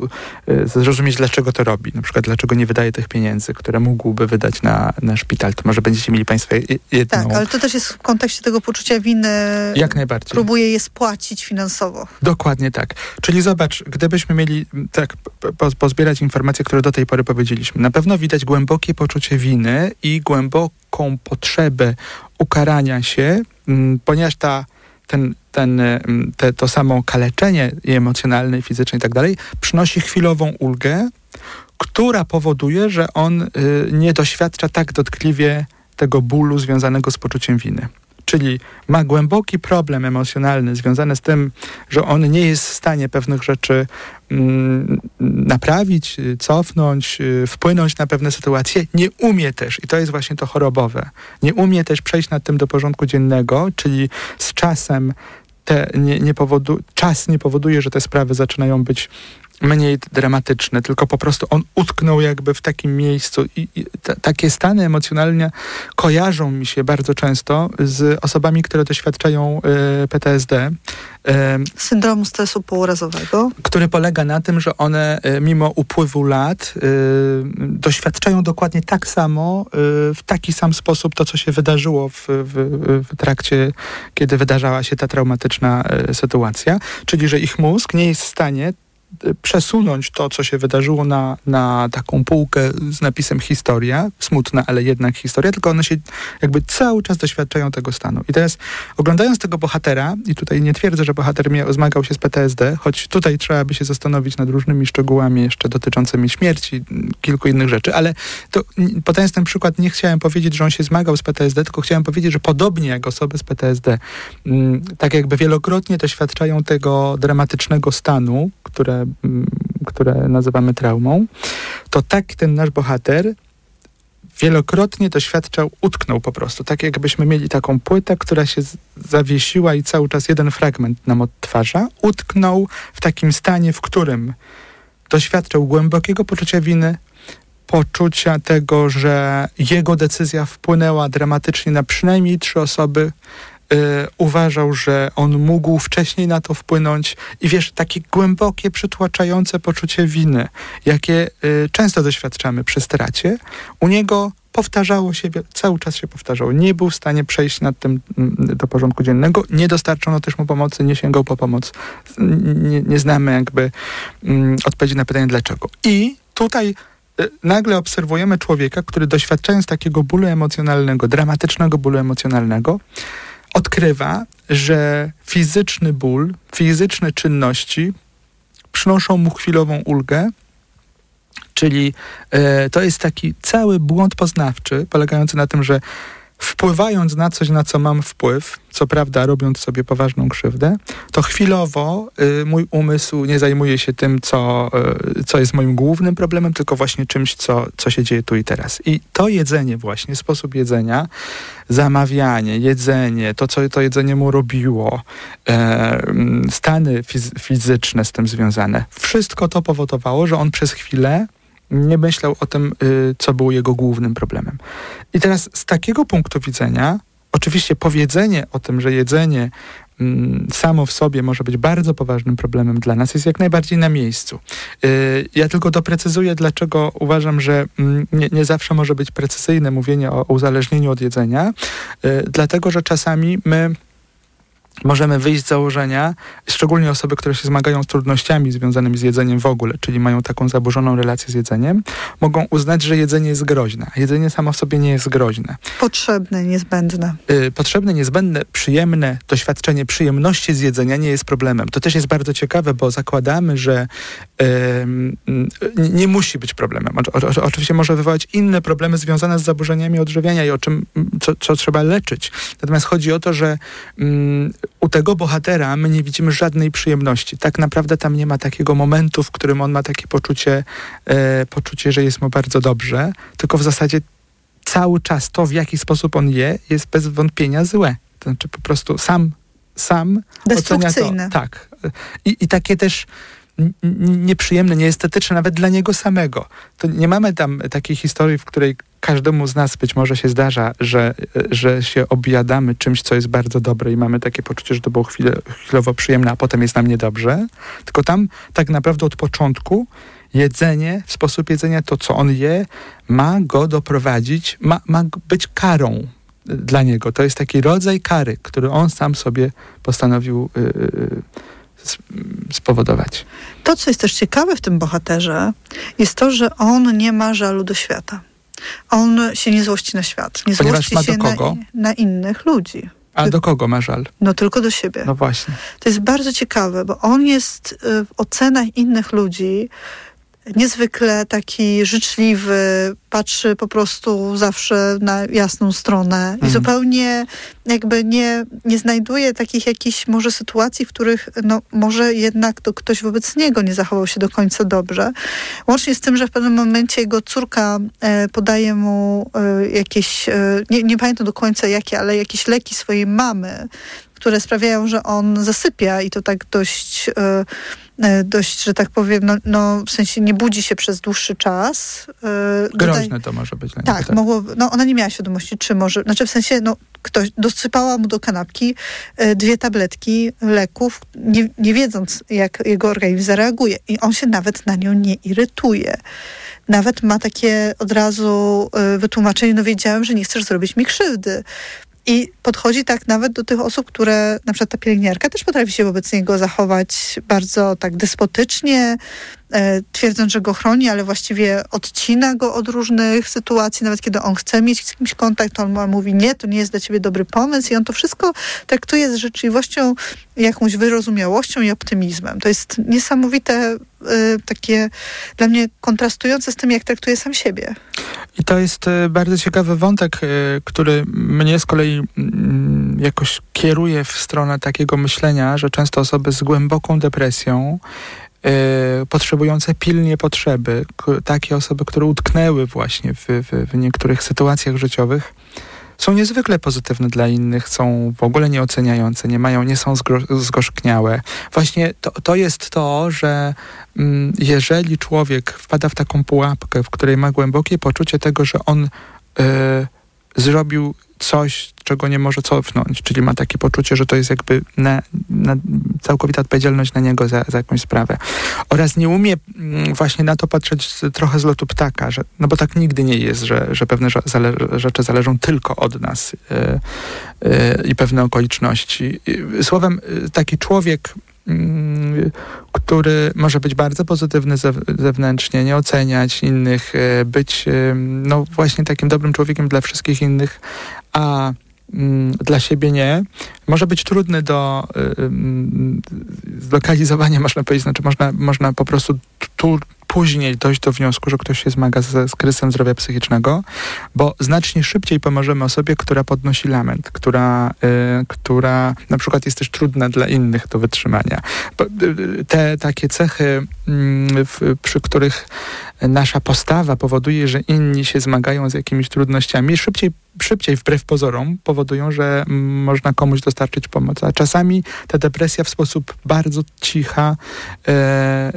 e, zrozumieć, dlaczego to robi. Na przykład, dlaczego nie wydaje tych pieniędzy, które mógłby wydać na, na szpital. To może będziecie mieli Państwo jedną... Tak, ale to też jest w kontekście tego poczucia winy. Jak najbardziej. Próbuje je spłacić finansowo. Dokładnie tak. Czyli zobacz, gdybyśmy mieli tak po, pozbierać informacje, które do tej pory powiedzieliśmy, na pewno widać głębokie głębokie poczucie winy i głęboką potrzebę ukarania się, mm, ponieważ ta, ten, ten, mm, te, to samo kaleczenie emocjonalne, fizyczne i tak dalej przynosi chwilową ulgę, która powoduje, że on y, nie doświadcza tak dotkliwie tego bólu związanego z poczuciem winy czyli ma głęboki problem emocjonalny związany z tym, że on nie jest w stanie pewnych rzeczy mm, naprawić, cofnąć, y, wpłynąć na pewne sytuacje, nie umie też, i to jest właśnie to chorobowe, nie umie też przejść nad tym do porządku dziennego, czyli z czasem te nie, nie powodu, czas nie powoduje, że te sprawy zaczynają być mniej dramatyczny, tylko po prostu on utknął jakby w takim miejscu i, i t- takie stany emocjonalne kojarzą mi się bardzo często z osobami, które doświadczają y, PTSD. Y, Syndromu stresu pourazowego. Który polega na tym, że one y, mimo upływu lat doświadczają dokładnie tak samo, w taki sam sposób to, co się wydarzyło w, w, w trakcie, kiedy wydarzała się ta traumatyczna sytuacja. Czyli, że ich mózg nie jest w stanie przesunąć to, co się wydarzyło na, na taką półkę z napisem historia, smutna, ale jednak historia, tylko one się jakby cały czas doświadczają tego stanu. I teraz oglądając tego bohatera, i tutaj nie twierdzę, że bohater mnie zmagał się z PTSD, choć tutaj trzeba by się zastanowić nad różnymi szczegółami jeszcze dotyczącymi śmierci, kilku innych rzeczy, ale to podając ten przykład, nie chciałem powiedzieć, że on się zmagał z PTSD, tylko chciałem powiedzieć, że podobnie jak osoby z PTSD, mm, tak jakby wielokrotnie doświadczają tego dramatycznego stanu, które które, nazywamy traumą, to tak ten nasz bohater wielokrotnie doświadczał, utknął po prostu. Tak jakbyśmy mieli taką płytę, która się zawiesiła i cały czas jeden fragment nam odtwarza. Utknął w takim stanie, w którym doświadczał głębokiego poczucia winy, poczucia tego, że jego decyzja wpłynęła dramatycznie na przynajmniej trzy osoby, uważał, że on mógł wcześniej na to wpłynąć i wiesz, takie głębokie, przytłaczające poczucie winy, jakie y, często doświadczamy przy stracie, u niego powtarzało się, cały czas się powtarzało. Nie był w stanie przejść nad tym mm, do porządku dziennego, nie dostarczono też mu pomocy, nie sięgał po pomoc. Nie, nie znamy jakby mm, odpowiedzi na pytanie dlaczego. I tutaj y, nagle obserwujemy człowieka, który doświadczając takiego bólu emocjonalnego, dramatycznego bólu emocjonalnego, odkrywa, że fizyczny ból, fizyczne czynności przynoszą mu chwilową ulgę, czyli e, to jest taki cały błąd poznawczy, polegający na tym, że wpływając na coś, na co mam wpływ, co prawda robiąc sobie poważną krzywdę, to chwilowo y, mój umysł nie zajmuje się tym, co, y, co jest moim głównym problemem, tylko właśnie czymś, co, co się dzieje tu i teraz. I to jedzenie właśnie, sposób jedzenia, zamawianie, jedzenie, to, co to jedzenie mu robiło, stany fiz fizyczne z tym związane, wszystko to powodowało, że on przez chwilę nie myślał o tym, y, co było jego głównym problemem. I teraz z takiego punktu widzenia, oczywiście powiedzenie o tym, że jedzenie mm, samo w sobie może być bardzo poważnym problemem dla nas, jest jak najbardziej na miejscu. Y, ja tylko doprecyzuję, dlaczego uważam, że mm, nie, nie zawsze może być precyzyjne mówienie o uzależnieniu od jedzenia, y, dlatego że czasami my możemy wyjść z założenia, szczególnie osoby, które się zmagają z trudnościami związanymi z jedzeniem w ogóle, czyli mają taką zaburzoną relację z jedzeniem, mogą uznać, że jedzenie jest groźne. Jedzenie samo w sobie nie jest groźne. Potrzebne, niezbędne. Yy, potrzebne, niezbędne, przyjemne doświadczenie przyjemności z jedzenia nie jest problemem. To też jest bardzo ciekawe, bo zakładamy, że yy, nie musi być problemem. O, o, oczywiście może wywołać inne problemy związane z zaburzeniami odżywiania i o czym, co, co trzeba leczyć. Natomiast chodzi o to, że yy, u tego bohatera my nie widzimy żadnej przyjemności. Tak naprawdę tam nie ma takiego momentu, w którym on ma takie poczucie, e, poczucie, że jest mu bardzo dobrze, tylko w zasadzie cały czas to, w jaki sposób on je, jest bez wątpienia złe. To znaczy po prostu sam, sam ocenia to. Tak. I, i takie też nieprzyjemne, nieestetyczne nawet dla niego samego. To nie mamy tam takiej historii, w której każdemu z nas być może się zdarza, że, że się objadamy czymś, co jest bardzo dobre i mamy takie poczucie, że to było chwilę, chwilowo przyjemne, a potem jest nam niedobrze. Tylko tam tak naprawdę od początku jedzenie, sposób jedzenia, to co on je, ma go doprowadzić, ma, ma być karą dla niego. To jest taki rodzaj kary, który on sam sobie postanowił yy, spowodować. To, co jest też ciekawe w tym bohaterze, jest to, że on nie ma żalu do świata. On się nie złości na świat. Nie Ponieważ złości się na, na, innych ludzi. A do kogo ma żal? No tylko do siebie. No właśnie. To jest bardzo ciekawe, bo on jest y, w ocenach innych ludzi niezwykle taki życzliwy, patrzy po prostu zawsze na jasną stronę i mhm. zupełnie jakby nie, nie znajduje takich jakichś może sytuacji, w których no, może jednak to ktoś wobec niego nie zachował się do końca dobrze. Łącznie z tym, że w pewnym momencie jego córka e, podaje mu e, jakieś, e, nie, nie pamiętam do końca jakie, ale jakieś leki swojej mamy, które sprawiają, że on zasypia i to tak dość E, dość, że tak powiem, no, no, w sensie nie budzi się przez dłuższy czas. E, Groźne to może być. Tak, tak, mogło, no ona nie miała świadomości, czy może, znaczy w sensie, no ktoś dosypała mu do kanapki e, dwie tabletki leków, nie, nie wiedząc, jak jego organizm zareaguje. I on się nawet na nią nie irytuje nawet ma takie od razu wytłumaczenie, no wiedziałem, że nie chcesz zrobić mi krzywdy. I podchodzi tak nawet do tych osób, które, na przykład ta pielęgniarka też potrafi się wobec niego zachować bardzo tak despotycznie, twierdząc, że go chroni, ale właściwie odcina go od różnych sytuacji, nawet kiedy on chce mieć z kimś kontakt, on mówi nie, to nie jest dla ciebie dobry pomysł i on to wszystko traktuje z życzliwością, jakąś wyrozumiałością i optymizmem. To jest niesamowite, y, takie dla mnie kontrastujące z tym, jak traktuje sam siebie. I to jest y, bardzo ciekawy wątek, który mnie z kolei mm, jakoś kieruje w stronę takiego myślenia, że często osoby z głęboką depresją potrzebujące pilnie potrzeby, takie osoby, które utknęły właśnie w, w, w niektórych sytuacjach życiowych, są niezwykle pozytywne dla innych, są w ogóle nieoceniające, nie mają, nie są zgorzkniałe. Właśnie to, to jest to, że mm, jeżeli człowiek wpada w taką pułapkę, w której ma głębokie poczucie tego, że on y, zrobił coś, czego nie może cofnąć, czyli ma takie poczucie, że to jest jakby na, na całkowita odpowiedzialność na niego za, za, jakąś sprawę. Oraz nie umie mm, właśnie na to patrzeć z, trochę z lotu ptaka, że, no bo tak nigdy nie jest, że, że pewne zale, rzeczy zależą tylko od nas yy, yy, i pewne okoliczności. Yy, słowem, taki człowiek który może być bardzo pozytywny zewnętrznie, nie oceniać innych, być no właśnie takim dobrym człowiekiem dla wszystkich innych, a mm, dla siebie nie. Może być trudny do y, y, zlokalizowania, można powiedzieć, znaczy można, można po prostu tu później dojść do wniosku, że ktoś się zmaga z, z kryzysem zdrowia psychicznego, bo znacznie szybciej pomożemy osobie, która podnosi lament, która, y, która na przykład jest też trudna dla innych do wytrzymania. Y, te takie cechy, y, w, przy których nasza postawa powoduje, że inni się zmagają z jakimiś trudnościami, szybciej, szybciej wbrew pozorom powodują, że można komuś dostarczyć pomoc. A czasami ta depresja w sposób bardzo cicha e, e,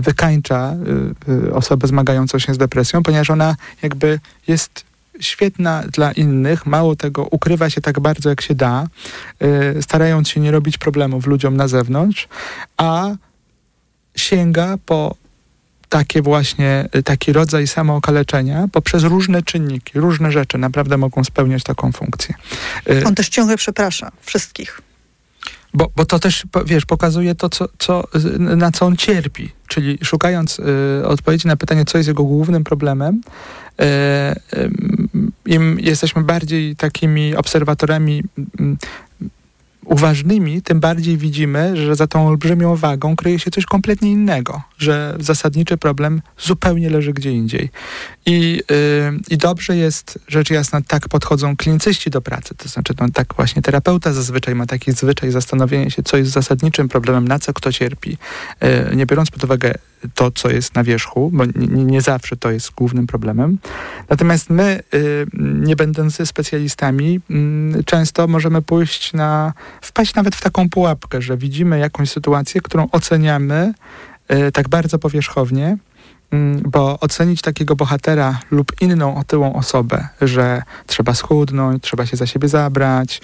wykańcza e, osobę zmagającą się z depresją, ponieważ ona jakby jest świetna dla innych, mało tego, ukrywa się tak bardzo jak się da, starając się nie robić problemów ludziom na zewnątrz, a sięga po takie właśnie, y, taki rodzaj samookaleczenia poprzez różne czynniki, różne rzeczy naprawdę mogą spełniać taką funkcję. Y, On też ciągle przeprasza wszystkich. Bo, bo to też, wiesz, pokazuje to, co, co, na co on cierpi. Czyli szukając y, odpowiedzi na pytanie, co jest jego głównym problemem, y, y, im jesteśmy bardziej takimi obserwatorami uważnymi, tym bardziej widzimy, że za tą olbrzymią wagą kryje się coś kompletnie innego, że zasadniczy problem zupełnie leży gdzie indziej. I, yy, i dobrze jest, rzecz jasna, tak podchodzą klinicyści do pracy, to znaczy no, tak właśnie terapeuta zazwyczaj ma taki zwyczaj zastanowienia się, co jest zasadniczym problemem, na co kto cierpi, yy, nie biorąc pod uwagę to, co jest na wierzchu, bo nie, nie zawsze to jest głównym problemem. Natomiast my, y, nie będący specjalistami, y, często możemy pójść na, wpaść nawet w taką pułapkę, że widzimy jakąś sytuację, którą oceniamy y, tak bardzo powierzchownie, mm, bo ocenić takiego bohatera lub inną otyłą osobę, że trzeba schudnąć, trzeba się za siebie zabrać,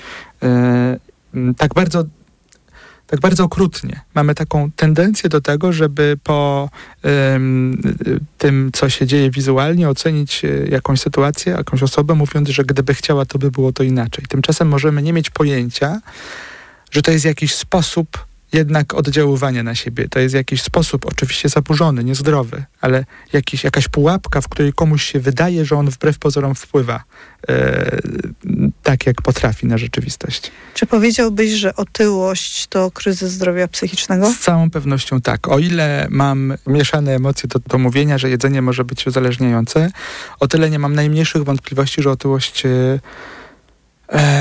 tak bardzo tak bardzo okrutnie. Mamy taką tendencję do tego, żeby po ym, tym, co się dzieje wizualnie, ocenić e, jakąś sytuację, jakąś osobę, mówiąc, że gdyby chciała, to by było to inaczej. Tymczasem możemy nie mieć pojęcia, że to jest jakiś sposób jednak oddziaływania na siebie. To jest jakiś sposób, oczywiście zaburzony, niezdrowy, ale jakiś, jakaś pułapka, w której komuś się wydaje, że on wbrew pozorom wpływa e, tak, jak potrafi na rzeczywistość. Czy powiedziałbyś, że otyłość to kryzys zdrowia psychicznego? Z całą pewnością tak. O ile mam mieszane emocje do, do mówienia, że jedzenie może być uzależniające, o tyle nie mam najmniejszych wątpliwości, że otyłość... E,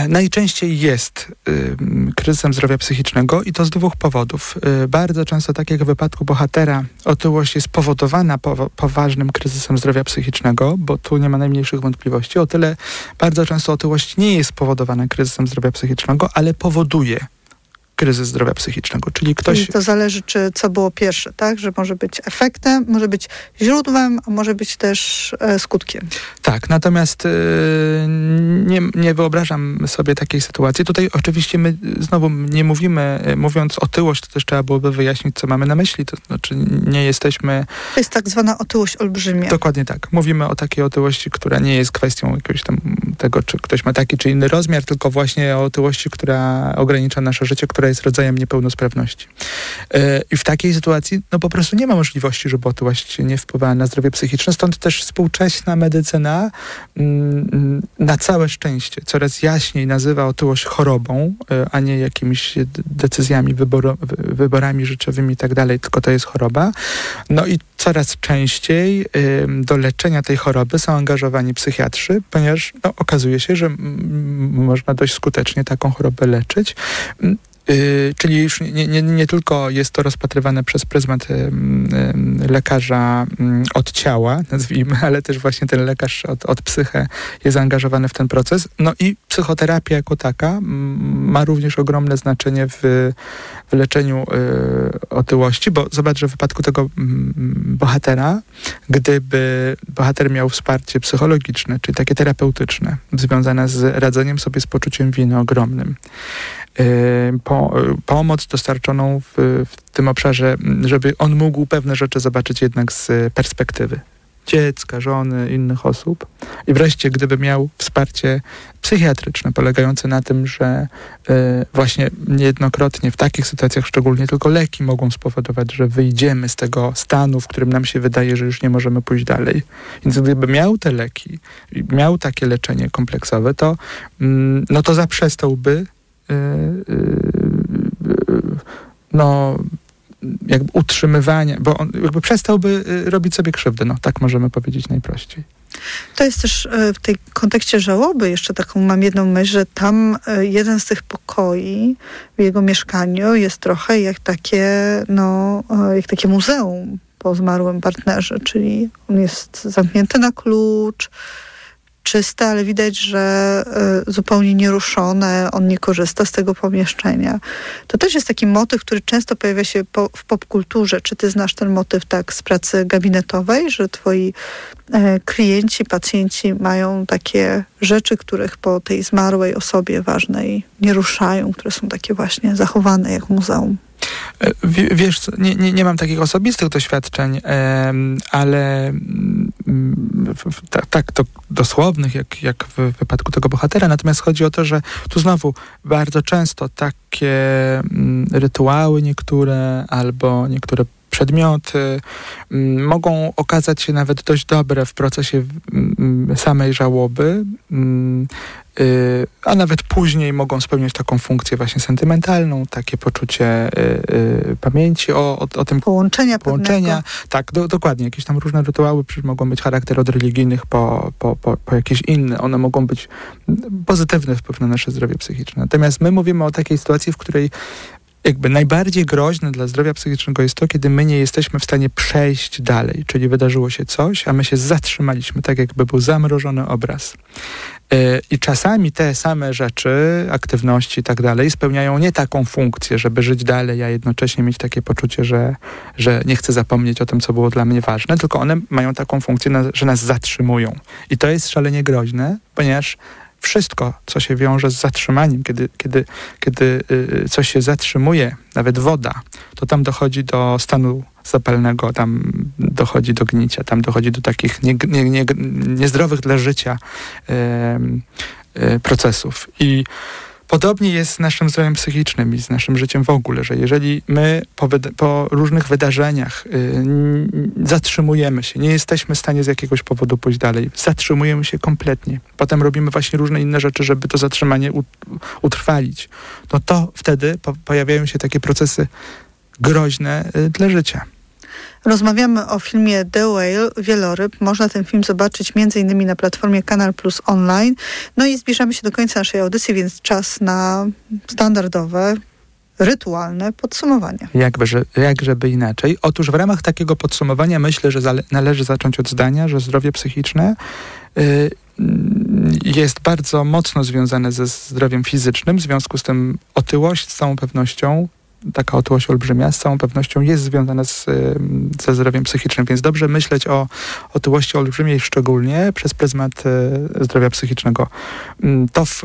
najczęściej jest y, kryzysem zdrowia psychicznego i to z dwóch powodów. Y, bardzo często, tak jak w wypadku bohatera, otyłość jest powodowana po, poważnym kryzysem zdrowia psychicznego, bo tu nie ma najmniejszych wątpliwości. O tyle bardzo często otyłość nie jest powodowana kryzysem zdrowia psychicznego, ale powoduje kryzys zdrowia psychicznego. Czyli ktoś. To zależy, czy co było pierwsze, tak? Że może być efektem, może być źródłem, a może być też e, skutkiem. Tak, natomiast e, nie, nie wyobrażam sobie takiej sytuacji. Tutaj oczywiście my znowu nie mówimy, e, mówiąc otyłość, to też trzeba byłoby wyjaśnić, co mamy na myśli. To znaczy nie jesteśmy. To jest tak zwana otyłość olbrzymia. Dokładnie tak. Mówimy o takiej otyłości, która nie jest kwestią jakiegoś tam tego, czy ktoś ma taki czy inny rozmiar, tylko właśnie o otyłości, która ogranicza nasze życie, która jest rodzajem niepełnosprawności. E, I w takiej sytuacji no po prostu nie ma możliwości, żeby otyłość nie wpływała na zdrowie psychiczne, stąd też współcześna medycyna mm, na całe szczęście coraz jaśniej nazywa otyłość chorobą, e, a nie jakimiś decyzjami, wyboro, wyborami życiowymi i tak dalej, tylko to jest choroba. No i coraz częściej do leczenia tej choroby są angażowani psychiatrzy, ponieważ no, okazuje się, że można dość skutecznie taką chorobę leczyć. Y, czyli już nie, nie, nie, tylko jest to rozpatrywane przez pryzmat y, y, lekarza mm, od ciała, nazwijmy, ale też właśnie ten lekarz od, od jest zaangażowany w ten proces. No i psychoterapia jako taka ma również ogromne znaczenie w, w leczeniu otyłości, bo zobacz, że w wypadku tego bohatera, gdyby bohater miał wsparcie psychologiczne, czyli takie terapeutyczne, związane z radzeniem sobie z poczuciem winy ogromnym, po, pomoc dostarczoną w, w tym obszarze, żeby on mógł pewne rzeczy zobaczyć jednak z perspektywy dziecka, żony, innych osób. I wreszcie, gdyby miał wsparcie psychiatryczne, polegające na tym, że y, właśnie niejednokrotnie w takich sytuacjach szczególnie tylko leki mogą spowodować, że wyjdziemy z tego stanu, w którym nam się wydaje, że już nie możemy pójść dalej. Więc gdyby miał te leki, miał takie leczenie kompleksowe, to, y, no to zaprzestałby Y, y, y, no, jakby utrzymywania, bo on jakby przestałby robić sobie krzywdę, no tak możemy powiedzieć najprościej. To jest też w tej kontekście żałoby, jeszcze taką mam jedną myśl, że tam jeden z tych pokoi w jego mieszkaniu jest trochę jak takie, no, jak takie muzeum po zmarłym partnerze, czyli on jest zamknięty na klucz, czyste, ale widać, że y, zupełnie nieruszone, on nie korzysta z tego pomieszczenia. To też jest taki motyw, który często pojawia się po, w popkulturze. Czy ty znasz ten motyw tak z pracy gabinetowej, że twoi e, klienci, pacjenci mają takie rzeczy, których po tej zmarłej osobie ważnej nie ruszają, które są takie właśnie zachowane jak muzeum? E, wiesz, nie, nie, nie mam takich osobistych doświadczeń, ale mm, tak do, dosłownych, jak, jak w wypadku tego bohatera. Natomiast chodzi o to, że tu znowu bardzo często takie mm, rytuały niektóre albo niektóre przedmioty mm, mogą okazać się nawet dość dobre w procesie samej żałoby, a nawet później mogą spełniać taką funkcję właśnie sentymentalną, takie poczucie y, y, pamięci o, o, o tym połączenia. Połączenia, tak, do, dokładnie. Jakieś tam różne rytuały mogą mieć charakter od religijnych po, po, po, po jakieś inne. One mogą być pozytywny wpływ na nasze zdrowie psychiczne. Natomiast my mówimy o takiej sytuacji, w której jakby najbardziej groźne dla zdrowia psychicznego jest to, kiedy my nie jesteśmy w stanie przejść dalej, czyli wydarzyło się coś, a my się zatrzymaliśmy, tak jakby był zamrożony obraz. E, I czasami te same rzeczy, aktywności i tak dalej, spełniają nie taką funkcję, żeby żyć dalej, a jednocześnie mieć takie poczucie, że, że nie chcę zapomnieć o tym, co było dla mnie ważne, tylko one mają taką funkcję, że nas zatrzymują. I to jest szalenie groźne, ponieważ wszystko, co się wiąże z zatrzymaniem, kiedy, kiedy, kiedy y, coś się zatrzymuje, nawet woda, to tam dochodzi do stanu zapalnego, tam dochodzi do gnicia, tam dochodzi do takich nie, nie, nie, niezdrowych dla życia y, y, procesów. I Podobnie jest z naszym zdrowiem psychicznym i z naszym życiem w ogóle, że jeżeli my po, po różnych wydarzeniach y, zatrzymujemy się, nie jesteśmy w stanie z jakiegoś powodu pójść dalej, zatrzymujemy się kompletnie, potem robimy właśnie różne inne rzeczy, żeby to zatrzymanie utrwalić, no to wtedy po, pojawiają się takie procesy groźne y, dla życia. Rozmawiamy o filmie The Whale, Wieloryb. Można ten film zobaczyć m.in. na platformie Kanal Plus Online. No i zbliżamy się do końca naszej audycji, więc czas na standardowe, rytualne podsumowanie. Jakby, że, jak żeby inaczej. Otóż w ramach takiego podsumowania myślę, że należy zacząć od zdania, że zdrowie psychiczne y, jest bardzo mocno związane ze zdrowiem fizycznym, w związku z tym otyłość z całą pewnością taka otyłość olbrzymia z całą pewnością jest związana z, ze zdrowiem psychicznym, więc dobrze myśleć o otyłości olbrzymiej szczególnie przez pryzmat e, zdrowia psychicznego. Mm, to w,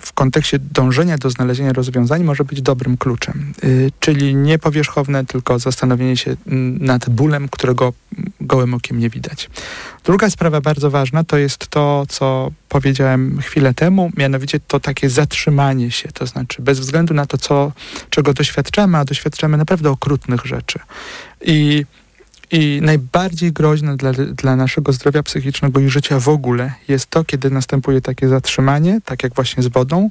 w kontekście dążenia do znalezienia rozwiązań może być dobrym kluczem, y, czyli nie powierzchowne, tylko zastanowienie się mm, nad bólem, którego gołym okiem nie widać. Druga sprawa bardzo ważna to jest to, co powiedziałem chwilę temu, mianowicie to takie zatrzymanie się, to znaczy bez względu na to, co, czego doświadczamy, a doświadczamy naprawdę okrutnych rzeczy. I i najbardziej groźne dla, dla naszego zdrowia psychicznego i życia w ogóle jest to, kiedy następuje takie zatrzymanie, tak jak właśnie z wodą,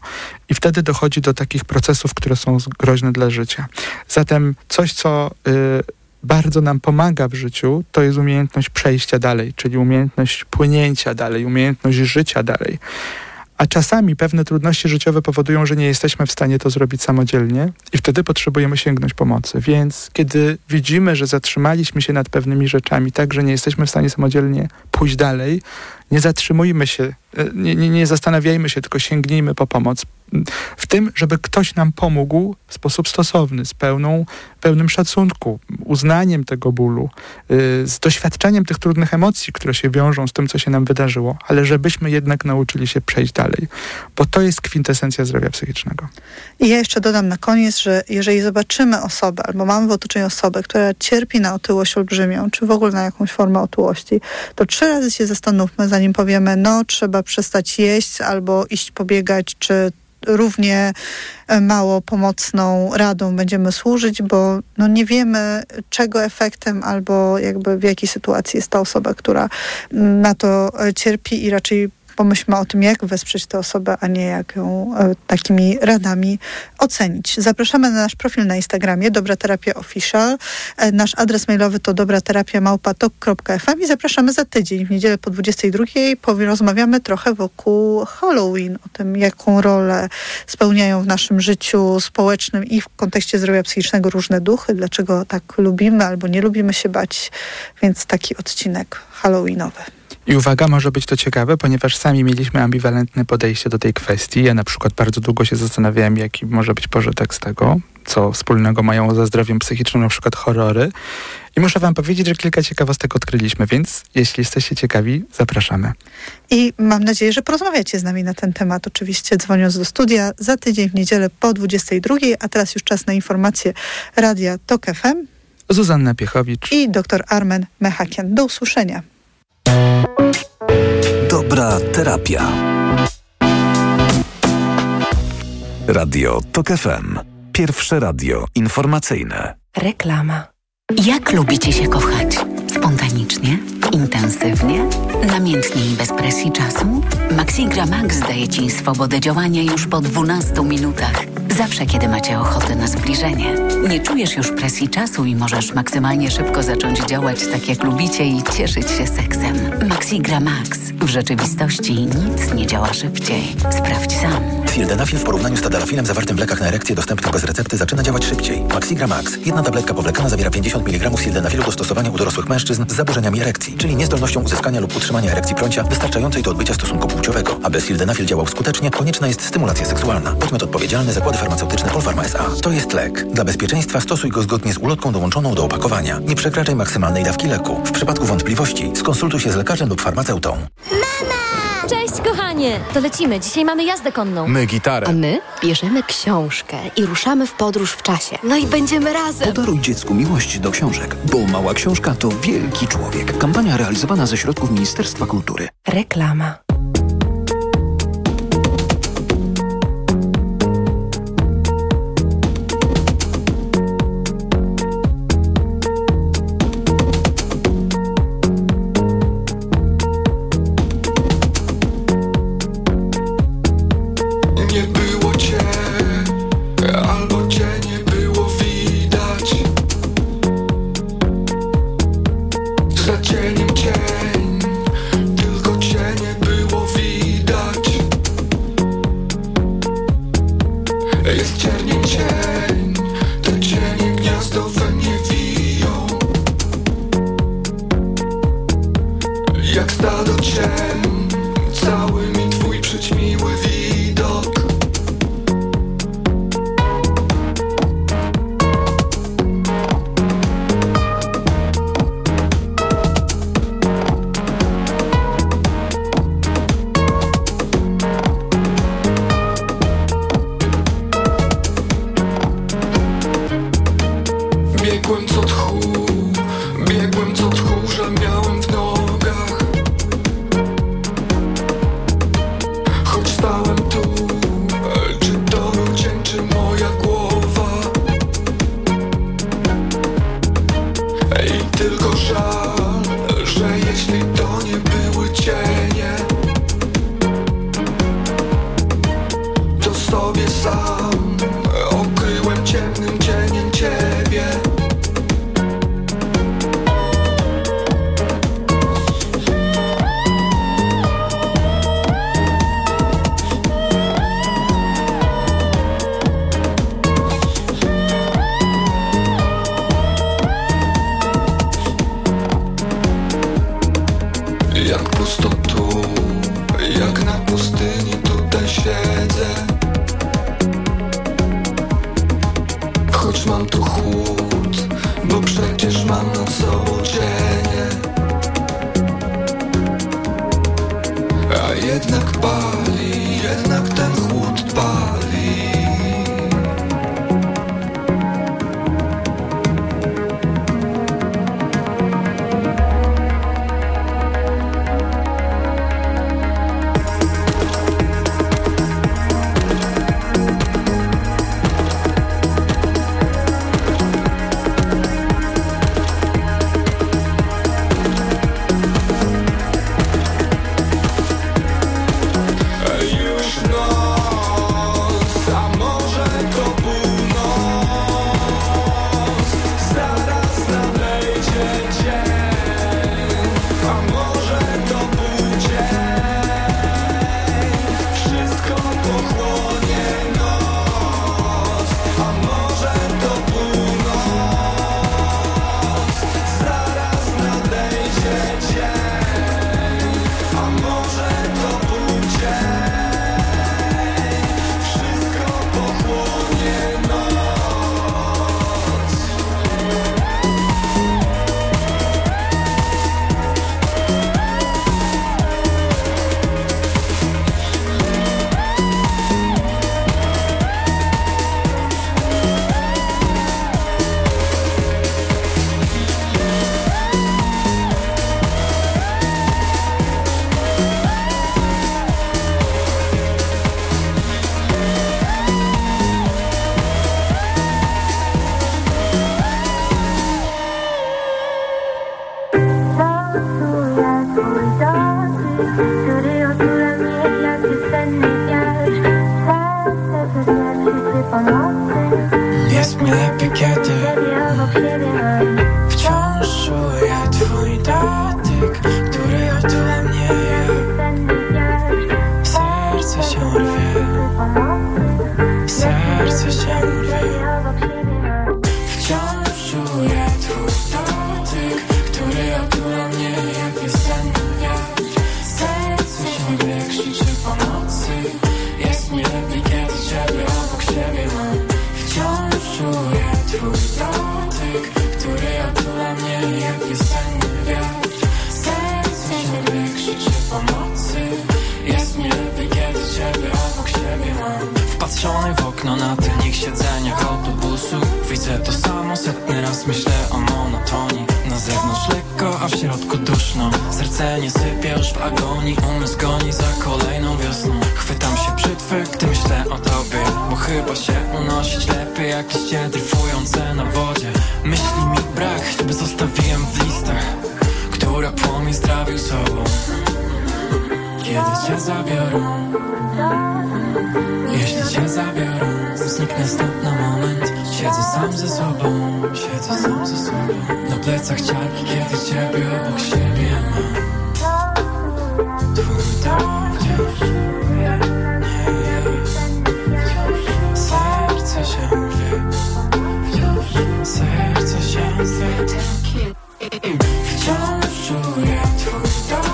i wtedy dochodzi do takich procesów, które są groźne dla życia. Zatem coś, co y, bardzo nam pomaga w życiu, to jest umiejętność przejścia dalej, czyli umiejętność płynięcia dalej, umiejętność życia dalej. A czasami pewne trudności życiowe powodują, że nie jesteśmy w stanie to zrobić samodzielnie i wtedy potrzebujemy sięgnąć pomocy. Więc kiedy widzimy, że zatrzymaliśmy się nad pewnymi rzeczami, tak, że nie jesteśmy w stanie samodzielnie pójść dalej, nie zatrzymujmy się, e, nie, nie, nie zastanawiajmy się, tylko sięgnijmy po pomoc. W tym, żeby ktoś nam pomógł w sposób stosowny, z pełną, pełnym szacunku, uznaniem tego bólu, yy, z doświadczeniem tych trudnych emocji, które się wiążą z tym, co się nam wydarzyło, ale żebyśmy jednak nauczyli się przejść dalej, bo to jest kwintesencja zdrowia psychicznego. I ja jeszcze dodam na koniec, że jeżeli zobaczymy osobę, albo mamy w otoczeniu osobę, która cierpi na otyłość olbrzymią, czy w ogóle na jakąś formę otyłości, to trzy razy się zastanówmy, zanim powiemy, no trzeba przestać jeść albo iść pobiegać, czy równie e, mało pomocną radą będziemy służyć, bo no nie wiemy, czego efektem albo jakby w jakiej sytuacji jest ta osoba, która na to e, cierpi i raczej pomyślmy o tym, jak wesprzeć tę osobę, a nie jak ją e, takimi radami ocenić. Zapraszamy na nasz profil na Instagramie Dobra Terapia Official. E, nasz adres mailowy to dobraterapia.małpatok.fm i zapraszamy za tydzień, w niedzielę po 22. Rozmawiamy trochę wokół Halloween, o tym, jaką rolę spełniają w naszym życiu społecznym i w kontekście zdrowia psychicznego różne duchy, dlaczego tak lubimy albo nie lubimy się bać, więc taki odcinek halloweenowy. I uwaga, może być to ciekawe, ponieważ sami mieliśmy ambiwalentne podejście do tej kwestii. Ja na przykład bardzo długo się zastanawiałem, jaki może być pożytek z tego, co wspólnego mają ze zdrowiem psychicznym, na przykład horrory. I muszę wam powiedzieć, że kilka ciekawostek odkryliśmy, więc jeśli jesteście ciekawi, zapraszamy. I mam nadzieję, że porozmawiacie z nami na ten temat, oczywiście dzwoniąc do studia za tydzień w niedzielę po 22, a teraz już czas na informacje Radia TOK FM. Zuzanna Piechowicz i dr Armen Mechakian. Do usłyszenia. Dobra terapia. Radio TOK FM. Pierwsze radio informacyjne. Reklama. Jak lubicie się kochać? Spontanicznie? Intensywnie? Namiętnie i bez presji czasu? Maxigra Max daje Ci swobodę działania już po 12 minutach. Zawsze, kiedy macie ochotę na zbliżenie. Nie czujesz już presji czasu i możesz maksymalnie szybko zacząć działać tak jak lubicie i cieszyć się seksem. Maxigra Max. W rzeczywistości nic nie działa szybciej. Sprawdź sam. Sildenafil w porównaniu z tadalafilem zawartym w lekach na erekcję dostępnych bez recepty zaczyna działać szybciej. Maxigra Max. Jedna tabletka powlekana zawiera 50 mg sildenafilu do stosowania u dorosłych mężczyzn z zaburzeniami erekcji, czyli niezdolnością uzyskania lub utrzymania erekcji prącia wystarczającej do odbycia stosunku płciowego. Aby sildenafil działał skutecznie, konieczna jest stymulacja seksualna. Podmiot odpowiedzialny Zakłady Farmaceutyczne Polpharma S.A. To jest lek. Dla bezpieczeństwa stosuj go zgodnie z ulotką dołączoną do opakowania. Nie przekraczaj maksymalnej dawki leku. W przypadku wątpliwości skonsultuj się z lekarzem lub farmaceutą. Mama! Cześć, kochanie! To lecimy. Dzisiaj mamy jazdę konną. My gitarę. A my bierzemy książkę i ruszamy w podróż w czasie. No i będziemy razem. Podaruj dziecku miłość do książek, bo mała książka to wielki człowiek. Kampania realizowana ze środków Ministerstwa Kultury. Reklama. look back. Jest mi lepiej kiedy Wciąż czuję twój dotyk Który otula mnie. Serce się rwie. Serce się rwie myślę o monotonii Na zewnątrz lekko, a w środku duszno. Serce nie sypie już w agonii. Umysł goni za kolejną wiosną. Chwytam się brzytwy, gdy myślę o tobie. Bo chyba się unosić lepiej jak liście dryfujące na wodzie. Myśli mi brak, żeby zostawiłem w listach Która płomień zdrawił sobą. Kiedy cię zabiorą jeśli cię zabiorą, zniknę stąd na moment Siedzę sam ze sobą, siedzę sam ze sobą. Na plecach ciarki, kiedy ciebie obok siebie